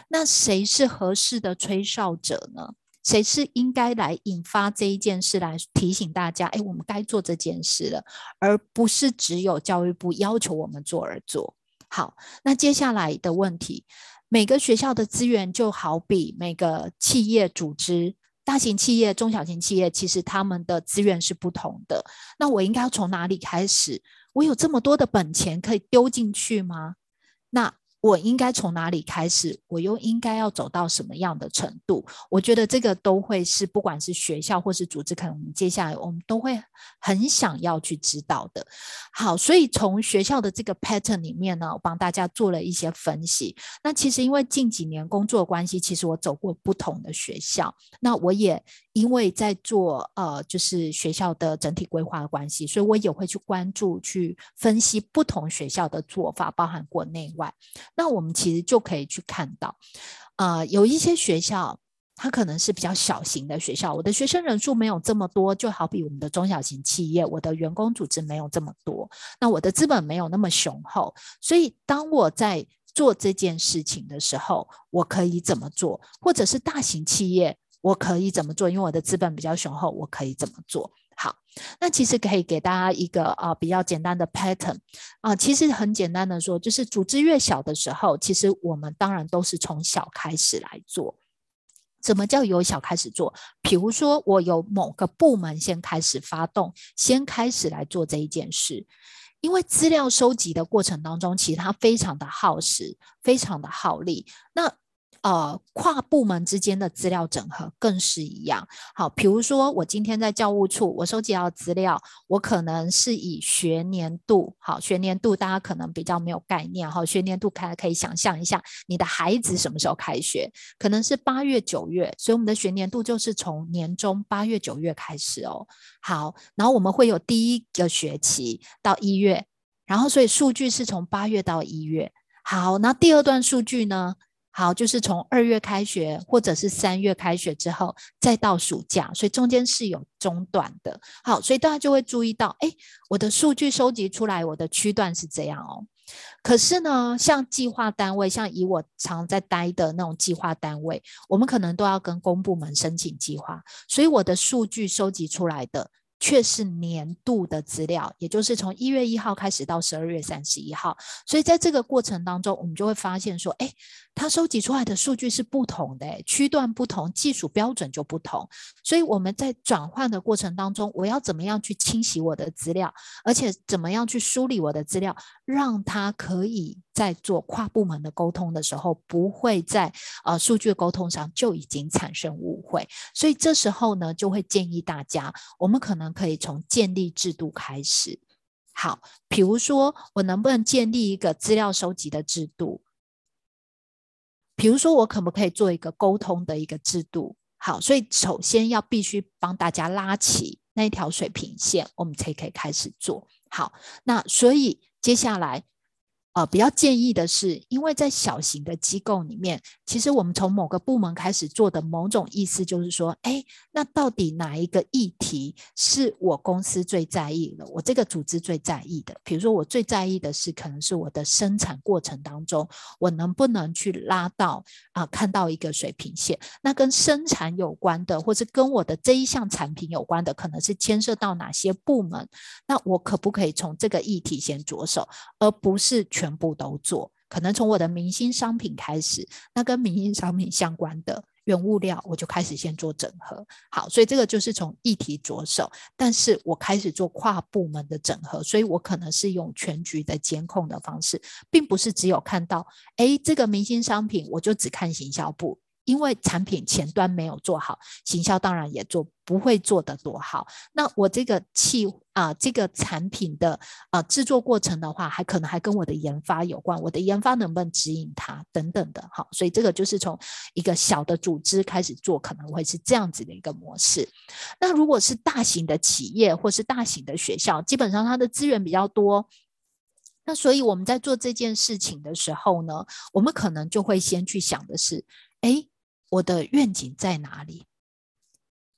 那谁是合适的吹哨者呢？谁是应该来引发这一件事，来提醒大家，哎，我们该做这件事了，而不是只有教育部要求我们做而做。好，那接下来的问题，每个学校的资源就好比每个企业组织，大型企业、中小型企业，其实他们的资源是不同的。那我应该要从哪里开始？我有这么多的本钱可以丢进去吗？那我应该从哪里开始？我又应该要走到什么样的程度？我觉得这个都会是，不管是学校或是组织，可能我们接下来我们都会很想要去知道的。好，所以从学校的这个 pattern 里面呢，我帮大家做了一些分析。那其实因为近几年工作关系，其实我走过不同的学校，那我也因为在做呃，就是学校的整体规划的关系，所以我也会去关注、去分析不同学校的做法，包含国内外。那我们其实就可以去看到，呃，有一些学校，它可能是比较小型的学校，我的学生人数没有这么多，就好比我们的中小型企业，我的员工组织没有这么多，那我的资本没有那么雄厚，所以当我在做这件事情的时候，我可以怎么做？或者是大型企业，我可以怎么做？因为我的资本比较雄厚，我可以怎么做？好，那其实可以给大家一个啊、比较简单的 pattern 啊、其实很简单的说，就是组织越小的时候，其实我们当然都是从小开始来做。怎么叫由小开始做？比如说，我有某个部门先开始发动，先开始来做这一件事，因为资料收集的过程当中，其实它非常的耗时，非常的耗力。那呃，跨部门之间的资料整合更是一样。好，比如说我今天在教务处，我收集到资料，我可能是以学年度，好，学年度大家可能比较没有概念，好，学年度开可以想象一下，你的孩子什么时候开学？可能是八月、九月，所以我们的学年度就是从年中八月、九月开始哦。好，然后我们会有第一个学期到一月，然后所以数据是从八月到一月。好，那第二段数据呢？好，就是从二月开学，或者是三月开学之后，再到暑假，所以中间是有中断的。好，所以大家就会注意到，哎，我的数据收集出来，我的区段是这样哦。可是呢，像计划单位，像以我常在待的那种计划单位，我们可能都要跟公部门申请计划，所以我的数据收集出来的。却是年度的资料，也就是从一月一号开始到十二月三十一号，所以在这个过程当中，我们就会发现说，哎，它收集出来的数据是不同的，区段不同，技术标准就不同，所以我们在转换的过程当中，我要怎么样去清洗我的资料，而且怎么样去梳理我的资料，让它可以。在做跨部门的沟通的时候，不会在呃数据沟通上就已经产生误会，所以这时候呢，就会建议大家，我们可能可以从建立制度开始。好，比如说我能不能建立一个资料收集的制度？比如说我可不可以做一个沟通的一个制度？好，所以首先要必须帮大家拉起那条水平线，我们才可以开始做。好，那所以接下来。呃，比较建议的是，因为在小型的机构里面，其实我们从某个部门开始做的某种意思就是说，哎，那到底哪一个议题是我公司最在意的，我这个组织最在意的？比如说，我最在意的是，可能是我的生产过程当中，我能不能去拉到啊、看到一个水平线？那跟生产有关的，或是跟我的这一项产品有关的，可能是牵涉到哪些部门？那我可不可以从这个议题先着手，而不是全。全部都做，可能从我的明星商品开始，那跟明星商品相关的原物料，我就开始先做整合。好，所以这个就是从议题着手，但是我开始做跨部门的整合，所以我可能是用全局的监控的方式，并不是只有看到，诶，这个明星商品，我就只看行销部。因为产品前端没有做好，行销当然也做不会做得多好。那我这个器啊、这个产品的啊、制作过程的话，还可能还跟我的研发有关。我的研发能不能指引它等等的，好，所以这个就是从一个小的组织开始做，可能会是这样子的一个模式。那如果是大型的企业或是大型的学校，基本上它的资源比较多，那所以我们在做这件事情的时候呢，我们可能就会先去想的是，哎。我的愿景在哪里？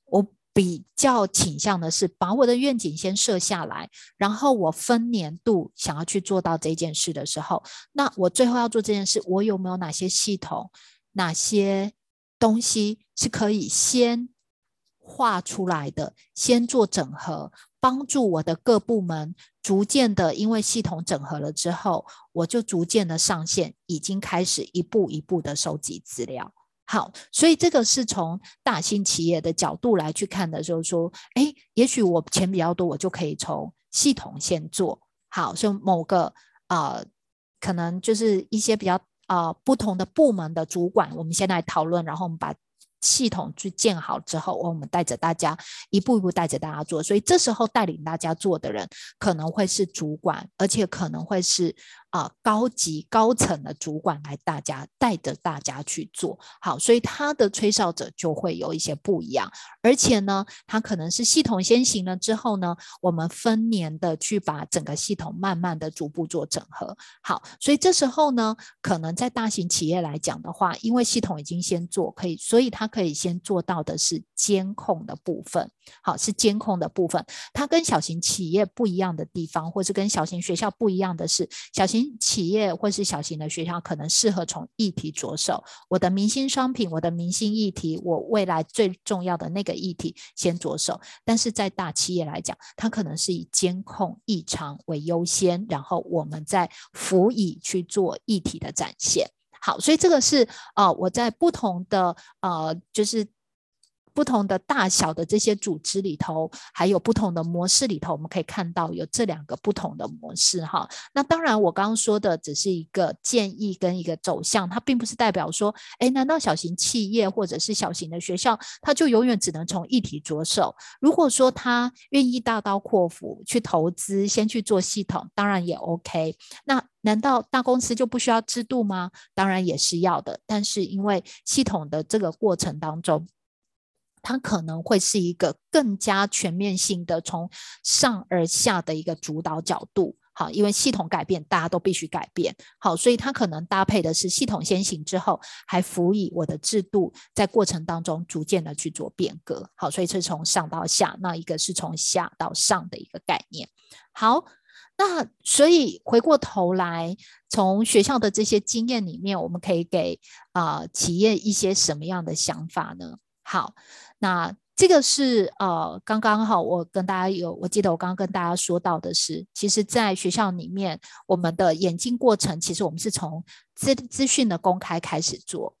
我比较倾向的是把我的愿景先设下来，然后我分年度想要去做到这件事的时候，那我最后要做这件事，我有没有哪些系统、哪些东西是可以先画出来的，先做整合，帮助我的各部门逐渐的，因为系统整合了之后，我就逐渐的上线，已经开始一步一步的收集资料。好，所以这个是从大型企业的角度来去看的，就是说，哎，也许我钱比较多，我就可以从系统先做好，所以某个呃，可能就是一些比较呃不同的部门的主管，我们先来讨论，然后我们把。系统去建好之后，我们带着大家一步一步带着大家做，所以这时候带领大家做的人可能会是主管，而且可能会是。啊、高级高层的主管来，大家带着大家去做好，所以他的吹哨者就会有一些不一样，而且呢，他可能是系统先行了之后呢，我们分年的去把整个系统慢慢的逐步做整合。好，所以这时候呢，可能在大型企业来讲的话，因为系统已经先做，可以，所以他可以先做到的是监控的部分。好，是监控的部分。它跟小型企业不一样的地方，或是跟小型学校不一样的是，小型。企业或是小型的学校，可能适合从议题着手。我的明星商品，我的明星议题，我未来最重要的那个议题先着手。但是在大企业来讲，它可能是以监控异常为优先，然后我们再辅以去做议题的展现。好，所以这个是呃，我在不同的呃，就是。不同的大小的这些组织里头，还有不同的模式里头，我们可以看到有这两个不同的模式哈。那当然，我刚刚说的只是一个建议跟一个走向，它并不是代表说，诶，难道小型企业或者是小型的学校，它就永远只能从议题着手？如果说他愿意大刀阔斧去投资，先去做系统，当然也 OK。那难道大公司就不需要制度吗？当然也是要的。但是因为系统的这个过程当中，它可能会是一个更加全面性的从上而下的一个主导角度，好，因为系统改变，大家都必须改变，好，所以它可能搭配的是系统先行之后，还辅以我的制度在过程当中逐渐的去做变革，好，所以是从上到下，那一个是从下到上的一个概念，好，那所以回过头来，从学校的这些经验里面，我们可以给啊、企业一些什么样的想法呢？好。那这个是呃，刚刚好，我跟大家有，我记得我刚刚跟大家说到的是，其实，在学校里面，我们的演进过程，其实我们是从资资讯的公开开始做，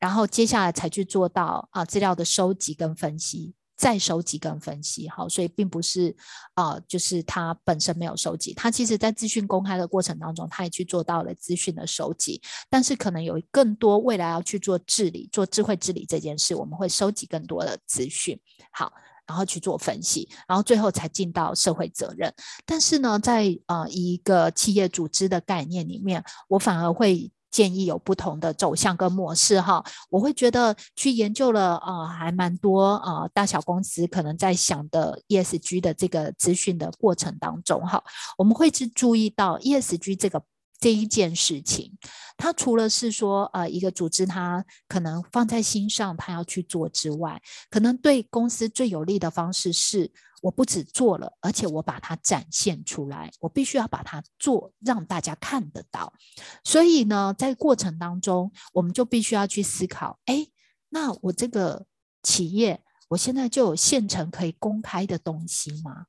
然后接下来才去做到啊、资料的收集跟分析。再收集跟分析，好，所以并不是呃，就是它本身没有收集，它其实在资讯公开的过程当中，它也去做到了资讯的收集，但是可能有更多未来要去做治理、做智慧治理这件事，我们会收集更多的资讯，好，然后去做分析，然后最后才尽到社会责任。但是呢，在呃一个企业组织的概念里面，我反而会。建议有不同的走向跟模式哈，我会觉得去研究了啊、呃，还蛮多啊、大小公司可能在想的 ESG 的这个资讯的过程当中哈，我们会去注意到 ESG 这个。这一件事情，它除了是说，呃，一个组织它可能放在心上，它要去做之外，可能对公司最有利的方式是，我不止做了，而且我把它展现出来，我必须要把它做，让大家看得到。所以呢，在过程当中，我们就必须要去思考，哎，那我这个企业，我现在就有现成可以公开的东西吗？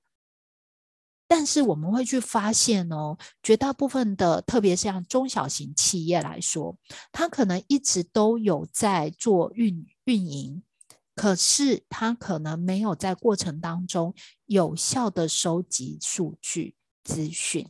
但是我们会去发现哦，绝大部分的，特别像中小型企业来说，它可能一直都有在做运运营，可是它可能没有在过程当中有效的收集数据资讯。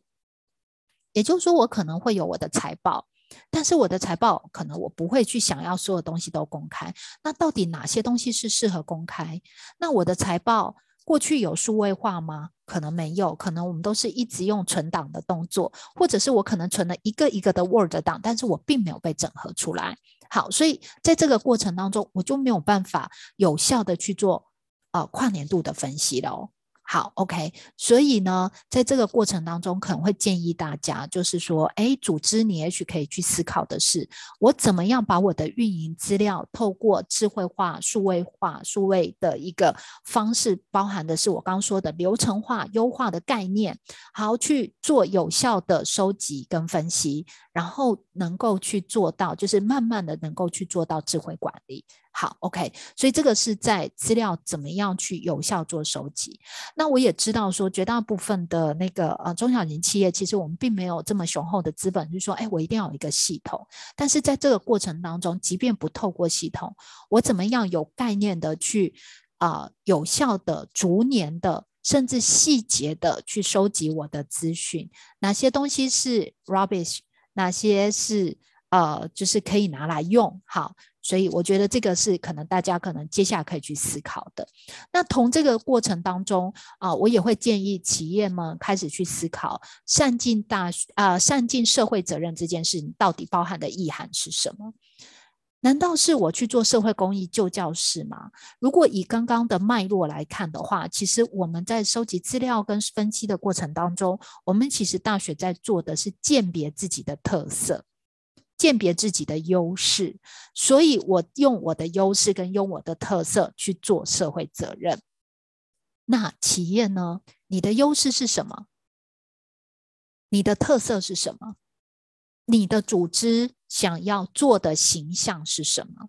也就是说，我可能会有我的财报，但是我的财报可能我不会去想要所有东西都公开。那到底哪些东西是适合公开？那我的财报。过去有数位化吗？可能没有，可能我们都是一直用存档的动作，或者是我可能存了一个一个的 Word 档，但是我并没有被整合出来。好，所以在这个过程当中，我就没有办法有效的去做呃跨年度的分析了。好，OK，所以呢，在这个过程当中，可能会建议大家，就是说，哎，组织你也许可以去思考的是，我怎么样把我的运营资料透过智慧化、数位化、数位的一个方式，包含的是我刚刚说的流程化、优化的概念，好去做有效的收集跟分析，然后能够去做到，就是慢慢的能够去做到智慧管理。好，OK，所以这个是在资料怎么样去有效做收集。那我也知道说，绝大部分的那个呃中小型企业，其实我们并没有这么雄厚的资本，就是说，哎，我一定要有一个系统。但是在这个过程当中，即便不透过系统，我怎么样有概念的去啊、有效的逐年的，甚至细节的去收集我的资讯，哪些东西是 rubbish，哪些是呃就是可以拿来用，好。所以我觉得这个是可能大家可能接下来可以去思考的。那从这个过程当中啊、我也会建议企业们开始去思考善尽大啊、善尽社会责任这件事到底包含的意涵是什么？难道是我去做社会公益救教室吗？如果以刚刚的脉络来看的话，其实我们在收集资料跟分析的过程当中，我们其实大学在做的是鉴别自己的特色。鉴别自己的优势，所以我用我的优势跟用我的特色去做社会责任。那企业呢？你的优势是什么？你的特色是什么？你的组织想要做的形象是什么？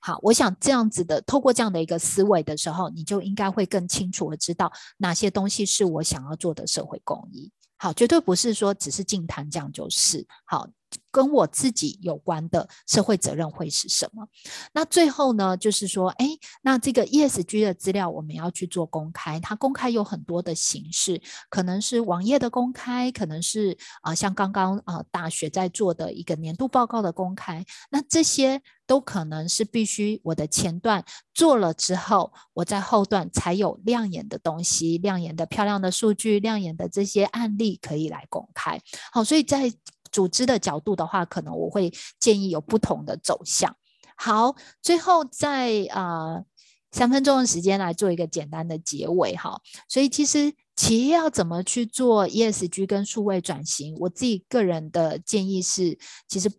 好，我想这样子的，透过这样的一个思维的时候，你就应该会更清楚的知道哪些东西是我想要做的社会公益。好，绝对不是说只是净谈这样就是好。跟我自己有关的社会责任会是什么？那最后呢，就是说，哎，那这个 ESG 的资料我们要去做公开，它公开有很多的形式，可能是网页的公开，可能是啊、像刚刚啊、大学在做的一个年度报告的公开，那这些都可能是必须我的前段做了之后，我在后段才有亮眼的东西、亮眼的漂亮的数据、亮眼的这些案例可以来公开。好，所以在组织的角度的话，可能我会建议有不同的走向。好，最后在呃三分钟的时间来做一个简单的结尾哈。所以其实企业要怎么去做 ESG 跟数位转型，我自己个人的建议是，其实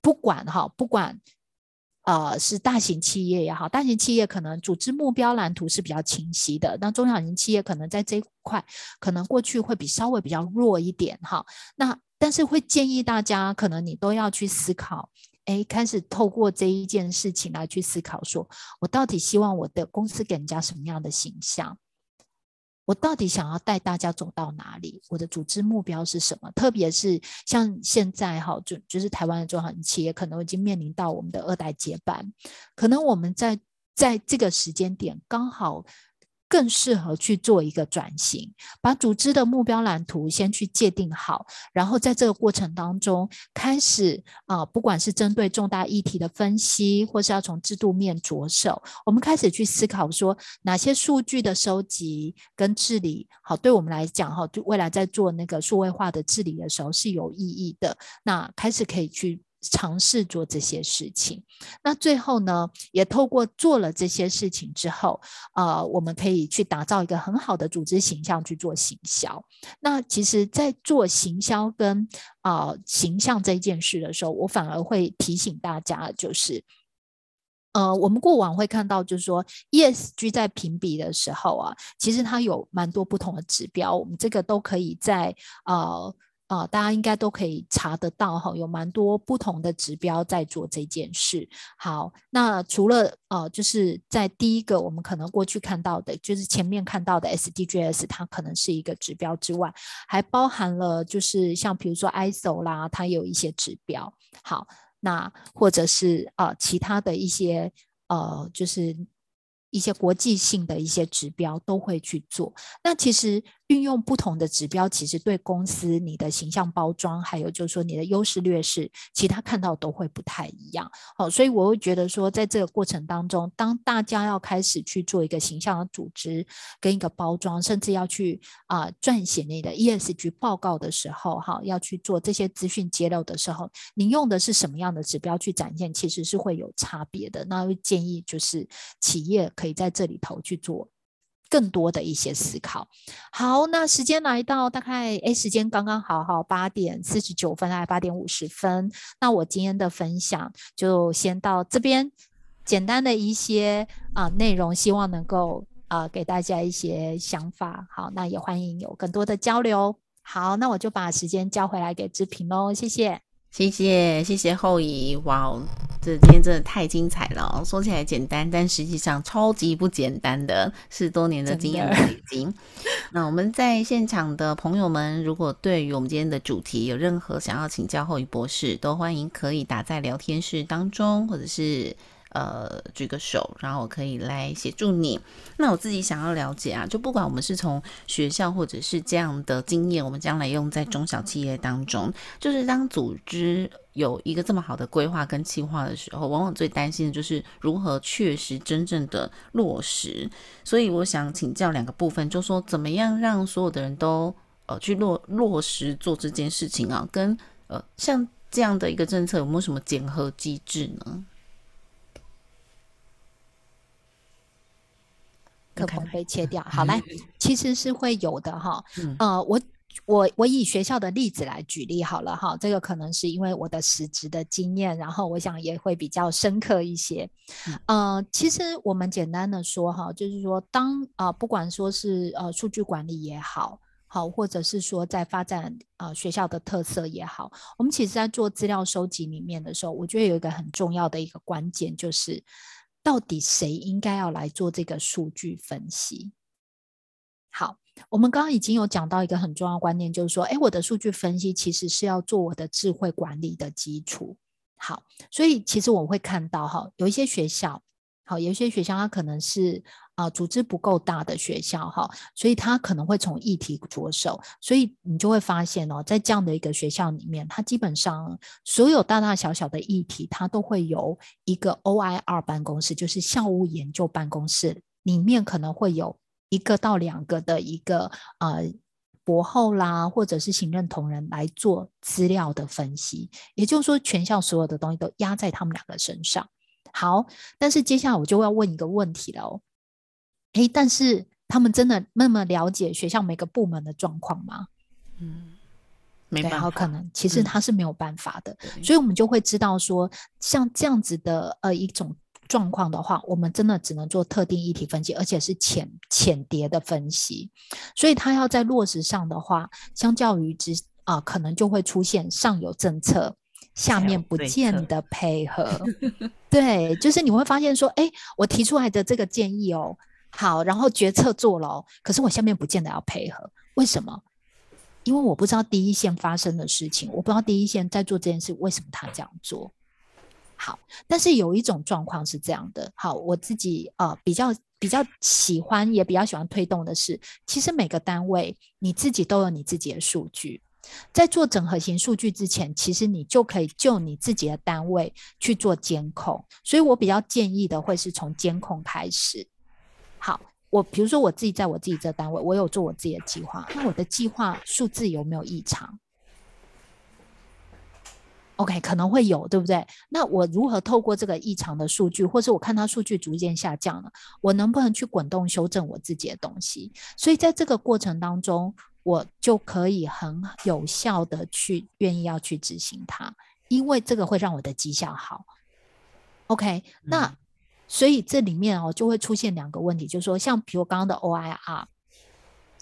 不管哈，不管呃是大型企业也好，大型企业可能组织目标蓝图是比较清晰的，那中小型企业可能在这一块可能过去会比稍微比较弱一点哈。那但是会建议大家，可能你都要去思考，哎，开始透过这一件事情来去思考说，我到底希望我的公司给人家什么样的形象？我到底想要带大家走到哪里？我的组织目标是什么？特别是像现在哈，就就是台湾的中小企业可能已经面临到我们的二代接班，可能我们在在这个时间点刚好。更适合去做一个转型，把组织的目标蓝图先去界定好，然后在这个过程当中开始啊、不管是针对重大议题的分析，或是要从制度面着手，我们开始去思考说哪些数据的收集跟治理，好，对我们来讲哈，就未来在做那个数位化的治理的时候是有意义的。那开始可以去。尝试做这些事情，那最后呢，也透过做了这些事情之后，呃，我们可以去打造一个很好的组织形象去做行销。那其实，在做行销跟啊、形象这件事的时候，我反而会提醒大家，就是，呃，我们过往会看到，就是说 ESG 在评比的时候啊，其实它有蛮多不同的指标，我们这个都可以在呃。啊、大家应该都可以查得到哈，有蛮多不同的指标在做这件事。好，那除了呃，就是在第一个我们可能过去看到的，就是前面看到的 SDGs，它可能是一个指标之外，还包含了就是像比如说 ISO 啦，它有一些指标。好，那或者是呃其他的一些呃，就是一些国际性的一些指标都会去做。那其实。运用不同的指标，其实对公司你的形象包装，还有就是说你的优势劣势，其他看到都会不太一样。好，所以我会觉得说，在这个过程当中，当大家要开始去做一个形象的组织跟一个包装，甚至要去啊撰写你的 ESG 报告的时候，哈，要去做这些资讯揭露的时候，你用的是什么样的指标去展现，其实是会有差别的。那会建议就是企业可以在这里头去做。更多的一些思考。好，那时间来到大概诶，时间刚刚好好八点四十九分，还八点五十分。那我今天的分享就先到这边，简单的一些啊、内容，希望能够啊、给大家一些想法。好，那也欢迎有更多的交流。好，那我就把时间交回来给志平喽，谢谢。谢谢谢谢后移，哇哦，这今天真的太精彩了！说起来简单，但实际上超级不简单的，是多年的经验累积。那我们在现场的朋友们，如果对于我们今天的主题有任何想要请教后移博士，都欢迎可以打在聊天室当中，或者是。呃，举个手，然后我可以来协助你。那我自己想要了解啊，就不管我们是从学校或者是这样的经验，我们将来用在中小企业当中，就是当组织有一个这么好的规划跟计划的时候，往往最担心的就是如何确实真正的落实。所以我想请教两个部分，就说怎么样让所有的人都呃去落落实做这件事情啊，跟呃像这样的一个政策有没有什么检核机制呢？可能被切掉。好来，其实是会有的哈。呃，我我我以学校的例子来举例好了哈。这个可能是因为我的实职的经验，然后我想也会比较深刻一些。呃，其实我们简单的说哈，就是说当啊、呃，不管说是呃数据管理也好，好，或者是说在发展呃学校的特色也好，我们其实在做资料收集里面的时候，我觉得有一个很重要的一个关键就是。到底谁应该要来做这个数据分析？好，我们刚刚已经有讲到一个很重要的观念，就是说，哎，我的数据分析其实是要做我的智慧管理的基础。好，所以其实我会看到哈，有一些学校。好，有一些学校它可能是啊、组织不够大的学校哈，所以它可能会从议题着手，所以你就会发现哦，在这样的一个学校里面，它基本上所有大大小小的议题，它都会有一个 OIR 办公室，就是校务研究办公室里面可能会有一个到两个的一个呃博后啦，或者是行政同仁来做资料的分析，也就是说，全校所有的东西都压在他们两个身上。好，但是接下来我就要问一个问题了哦。诶，但是他们真的那么了解学校每个部门的状况吗？嗯，没办法，可能其实他是没有办法的。嗯，所以我们就会知道说，像这样子的呃一种状况的话，我们真的只能做特定议题分析，而且是浅浅碟的分析。所以他要在落实上的话，相较于之啊，可能就会出现上有政策。下面不见得配合，对，就是你会发现说，哎，我提出来的这个建议哦，好，然后决策做了，可是我下面不见得要配合，为什么？因为我不知道第一线发生的事情，我不知道第一线在做这件事，为什么他这样做？好，但是有一种状况是这样的，好，我自己呃比较比较喜欢，也比较喜欢推动的是，其实每个单位你自己都有你自己的数据。在做整合型数据之前，其实你就可以就你自己的单位去做监控，所以我比较建议的会是从监控开始。好，我比如说我自己在我自己这单位，我有做我自己的计划，那我的计划数字有没有异常？OK，可能会有，对不对？那我如何透过这个异常的数据，或是我看它数据逐渐下降了，我能不能去滚动修正我自己的东西？所以在这个过程当中，我就可以很有效的去愿意要去执行它，因为这个会让我的绩效好。OK，那、所以这里面哦就会出现两个问题，就是说像比如刚刚的 OIR。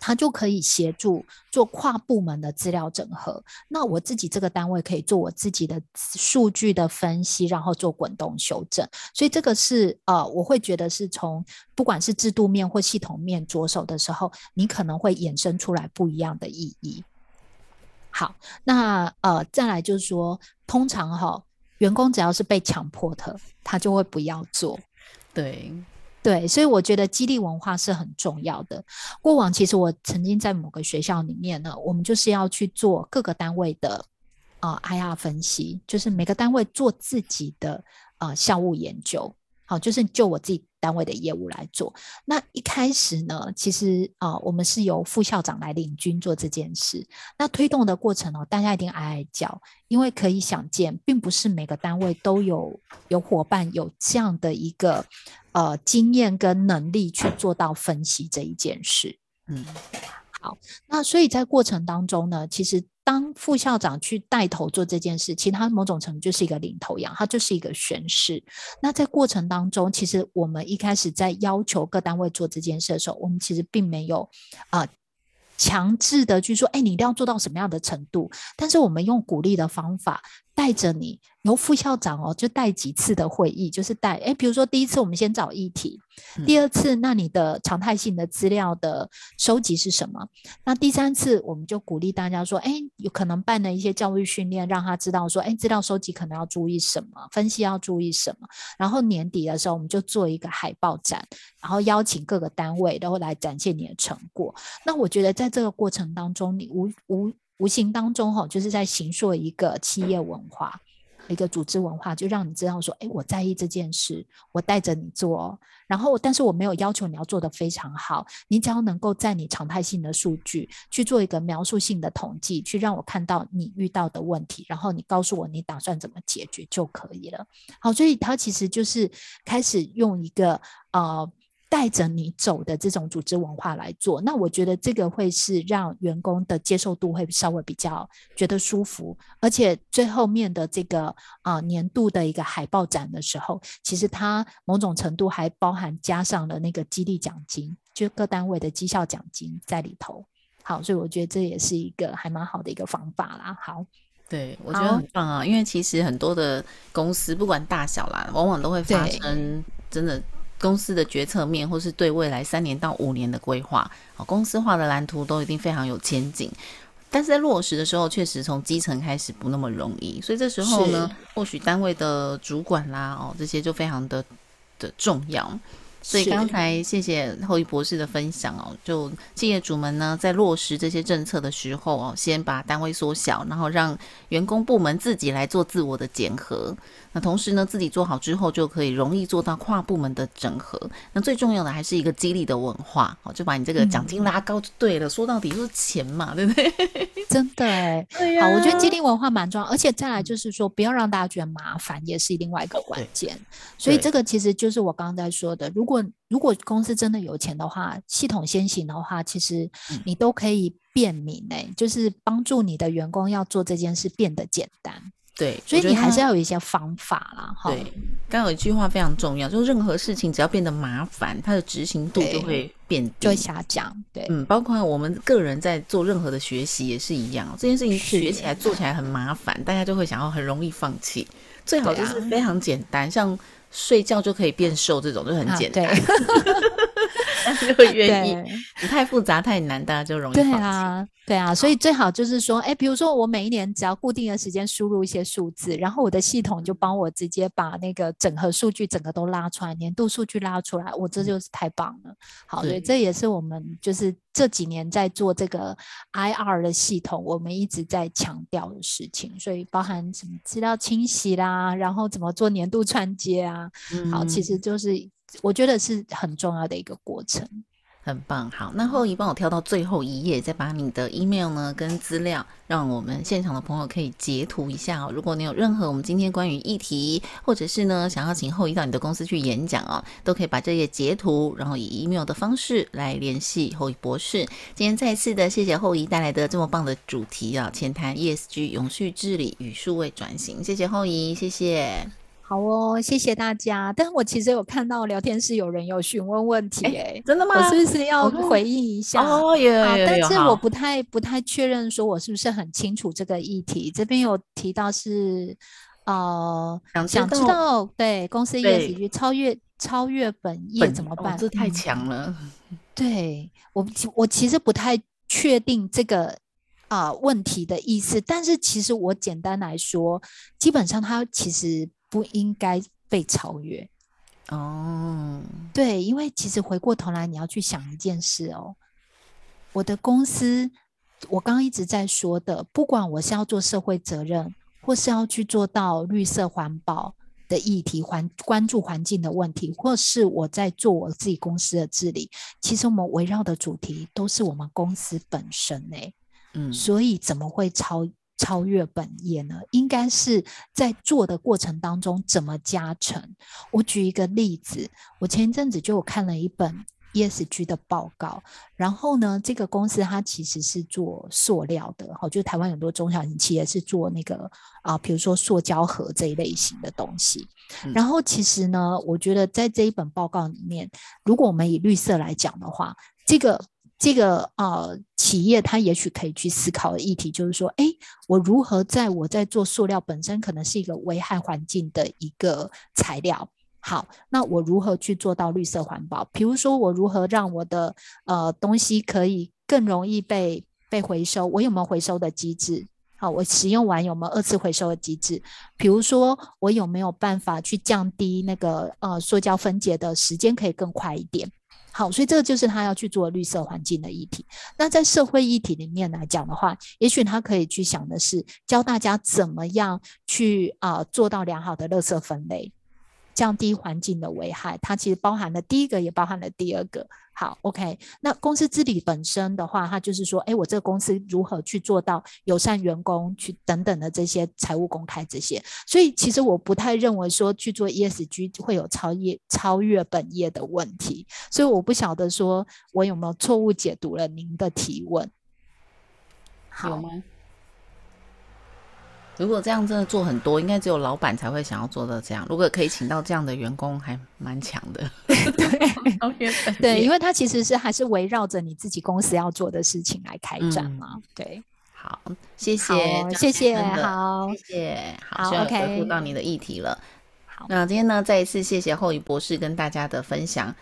它就可以协助做跨部门的资料整合。那我自己这个单位可以做我自己的数据的分析，然后做滚动修正。所以这个是呃，我会觉得是从不管是制度面或系统面着手的时候，你可能会衍生出来不一样的意义。好，那呃，再来就是说，通常哈、哦，员工只要是被强迫的，他就会不要做。对。对，所以我觉得激励文化是很重要的。过往其实我曾经在某个学校里面呢，我们就是要去做各个单位的啊、IR 分析，就是每个单位做自己的啊、校务研究。好，就是就我自己单位的业务来做。那一开始呢，其实啊、我们是由副校长来领军做这件事。那推动的过程哦，大家一定挨挨叫，因为可以想见，并不是每个单位都有有伙伴有这样的一个呃经验跟能力去做到分析这一件事。嗯，好，那所以在过程当中呢，其实。当副校长去带头做这件事，其实他某种程度就是一个领头羊，他就是一个宣示。那在过程当中，其实我们一开始在要求各单位做这件事的时候，我们其实并没有啊、强制的去说，哎，你一定要做到什么样的程度？但是我们用鼓励的方法。带着你由副校长哦，就带几次的会议，就是带诶，比如说第一次我们先找议题，第二次那你的常态性的资料的收集是什么？那第三次我们就鼓励大家说，诶，有可能办了一些教育训练，让他知道说，诶，资料收集可能要注意什么，分析要注意什么。然后年底的时候，我们就做一个海报展，然后邀请各个单位都会来展现你的成果。那我觉得在这个过程当中，你无无。无形当中，哈，就是在形塑一个企业文化，一个组织文化，就让你知道说，哎，我在意这件事，我带着你做，然后，但是我没有要求你要做得非常好，你只要能够在你常态性的数据去做一个描述性的统计，去让我看到你遇到的问题，然后你告诉我你打算怎么解决就可以了。好，所以他其实就是开始用一个呃。带着你走的这种组织文化来做，那我觉得这个会是让员工的接受度会稍微比较觉得舒服，而且最后面的这个啊、呃、年度的一个海报展的时候，其实它某种程度还包含加上了那个激励奖金，就各单位的绩效奖金在里头。好，所以我觉得这也是一个还蛮好的一个方法啦。好，对，我觉得很棒啊，因为其实很多的公司不管大小啦，往往都会发生真的。公司的决策面，或是对未来三年到五年的规划，公司化的蓝图都一定非常有前景。但是在落实的时候，确实从基层开始不那么容易。所以这时候呢，或许单位的主管啦，哦，这些就非常的的重要。所以刚才谢谢后羿博士的分享哦，就企业主们呢，在落实这些政策的时候哦，先把单位缩小，然后让员工部门自己来做自我的检核。那同时呢，自己做好之后，就可以容易做到跨部门的整合。那最重要的还是一个激励的文化，哦，就把你这个奖金拉高就对了。嗯、说到底就是钱嘛，对不对？真的哎，对呀、啊。好，我觉得激励文化蛮重要，而且再来就是说，不要让大家觉得麻烦，也是另外一个关键。所以这个其实就是我刚刚在说的，如果如果公司真的有钱的话，系统先行的话，其实你都可以便民哎，嗯、就是帮助你的员工要做这件事变得简单。对，所以你还是要有一些方法啦。哈，对，刚有一句话非常重要，就是任何事情只要变得麻烦，它的执行度就会变低，就会下降。对，嗯，包括我们个人在做任何的学习也是一样，这件事情学起来做起来很麻烦，大家就会想要很容易放弃。最好就是非常简单，啊、像睡觉就可以变瘦这种就很简单。啊 但是会愿意，不太复杂太难，大家就容易。对啊，对啊，所以最好就是说，哎，比如说我每一年只要固定的时间输入一些数字，然后我的系统就帮我直接把那个整合数据整个都拉出来，年度数据拉出来，我这就是太棒了。好，所以这也是我们就是这几年在做这个 IR 的系统，我们一直在强调的事情。所以包含什么资料清洗啦，然后怎么做年度串接啊，好，其实就是。我觉得是很重要的一个过程，很棒。好，那后羿帮我跳到最后一页，再把你的 email 呢跟资料，让我们现场的朋友可以截图一下哦。如果你有任何我们今天关于议题，或者是呢想要请后羿到你的公司去演讲哦，都可以把这页截图，然后以 email 的方式来联系后羿博士。今天再次的谢谢后羿带来的这么棒的主题啊，浅谈 ESG 永续治理与数位转型。谢谢后羿，谢谢。好哦，谢谢大家。但是我其实有看到聊天室有人有询问问题，哎，真的吗？我是不是要回应一下？哦，有有有。但是我不太不太确认，说我是不是很清楚这个议题？这边有提到是，呃，想知道对公司业绩超越超越本业怎么办？这太强了。对我，我其实不太确定这个啊问题的意思。但是其实我简单来说，基本上它其实。不应该被超越。哦，对，因为其实回过头来你要去想一件事哦，我的公司，我刚刚一直在说的，不管我是要做社会责任，或是要去做到绿色环保的议题，环关注环境的问题，或是我在做我自己公司的治理，其实我们围绕的主题都是我们公司本身诶，嗯，所以怎么会超？超越本业呢，应该是在做的过程当中怎么加成。我举一个例子，我前一阵子就有看了一本 ESG 的报告，然后呢，这个公司它其实是做塑料的，好，就台湾很多中小型企业是做那个啊，比如说塑胶盒这一类型的东西。然后其实呢，我觉得在这一本报告里面，如果我们以绿色来讲的话，这个。这个呃企业它也许可以去思考的议题，就是说，哎，我如何在我在做塑料本身可能是一个危害环境的一个材料，好，那我如何去做到绿色环保？比如说，我如何让我的呃东西可以更容易被被回收？我有没有回收的机制？好，我使用完有没有二次回收的机制？比如说，我有没有办法去降低那个呃塑胶分解的时间，可以更快一点？好，所以这个就是他要去做绿色环境的议题。那在社会议题里面来讲的话，也许他可以去想的是教大家怎么样去啊、做到良好的垃圾分类。降低环境的危害，它其实包含了第一个，也包含了第二个。好，OK。那公司治理本身的话，它就是说，哎，我这个公司如何去做到友善员工，去等等的这些财务公开这些。所以，其实我不太认为说去做 ESG 会有超越超越本业的问题。所以，我不晓得说我有没有错误解读了您的提问。好吗？如果这样真的做很多，应该只有老板才会想要做到这样。如果可以请到这样的员工，还蛮强的。对，对，因为他其实是还是围绕着你自己公司要做的事情来开展嘛。嗯、对，好，谢谢，谢谢，好，谢谢，好，OK，回复到你的议题了。好，那今天呢，再一次谢谢厚仪博士跟大家的分享。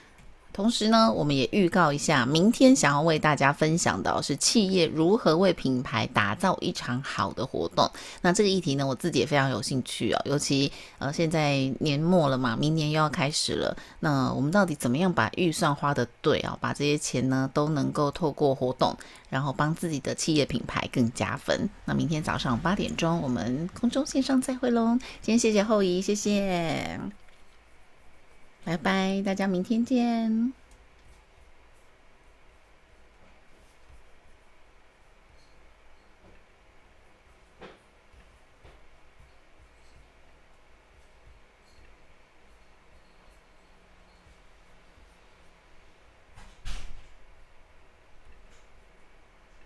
同时呢，我们也预告一下，明天想要为大家分享的是企业如何为品牌打造一场好的活动。那这个议题呢，我自己也非常有兴趣哦。尤其呃，现在年末了嘛，明年又要开始了。那我们到底怎么样把预算花得对啊？把这些钱呢都能够透过活动，然后帮自己的企业品牌更加分。那明天早上八点钟，我们空中线上再会喽。今天谢谢厚仪，谢谢。拜拜，大家明天见。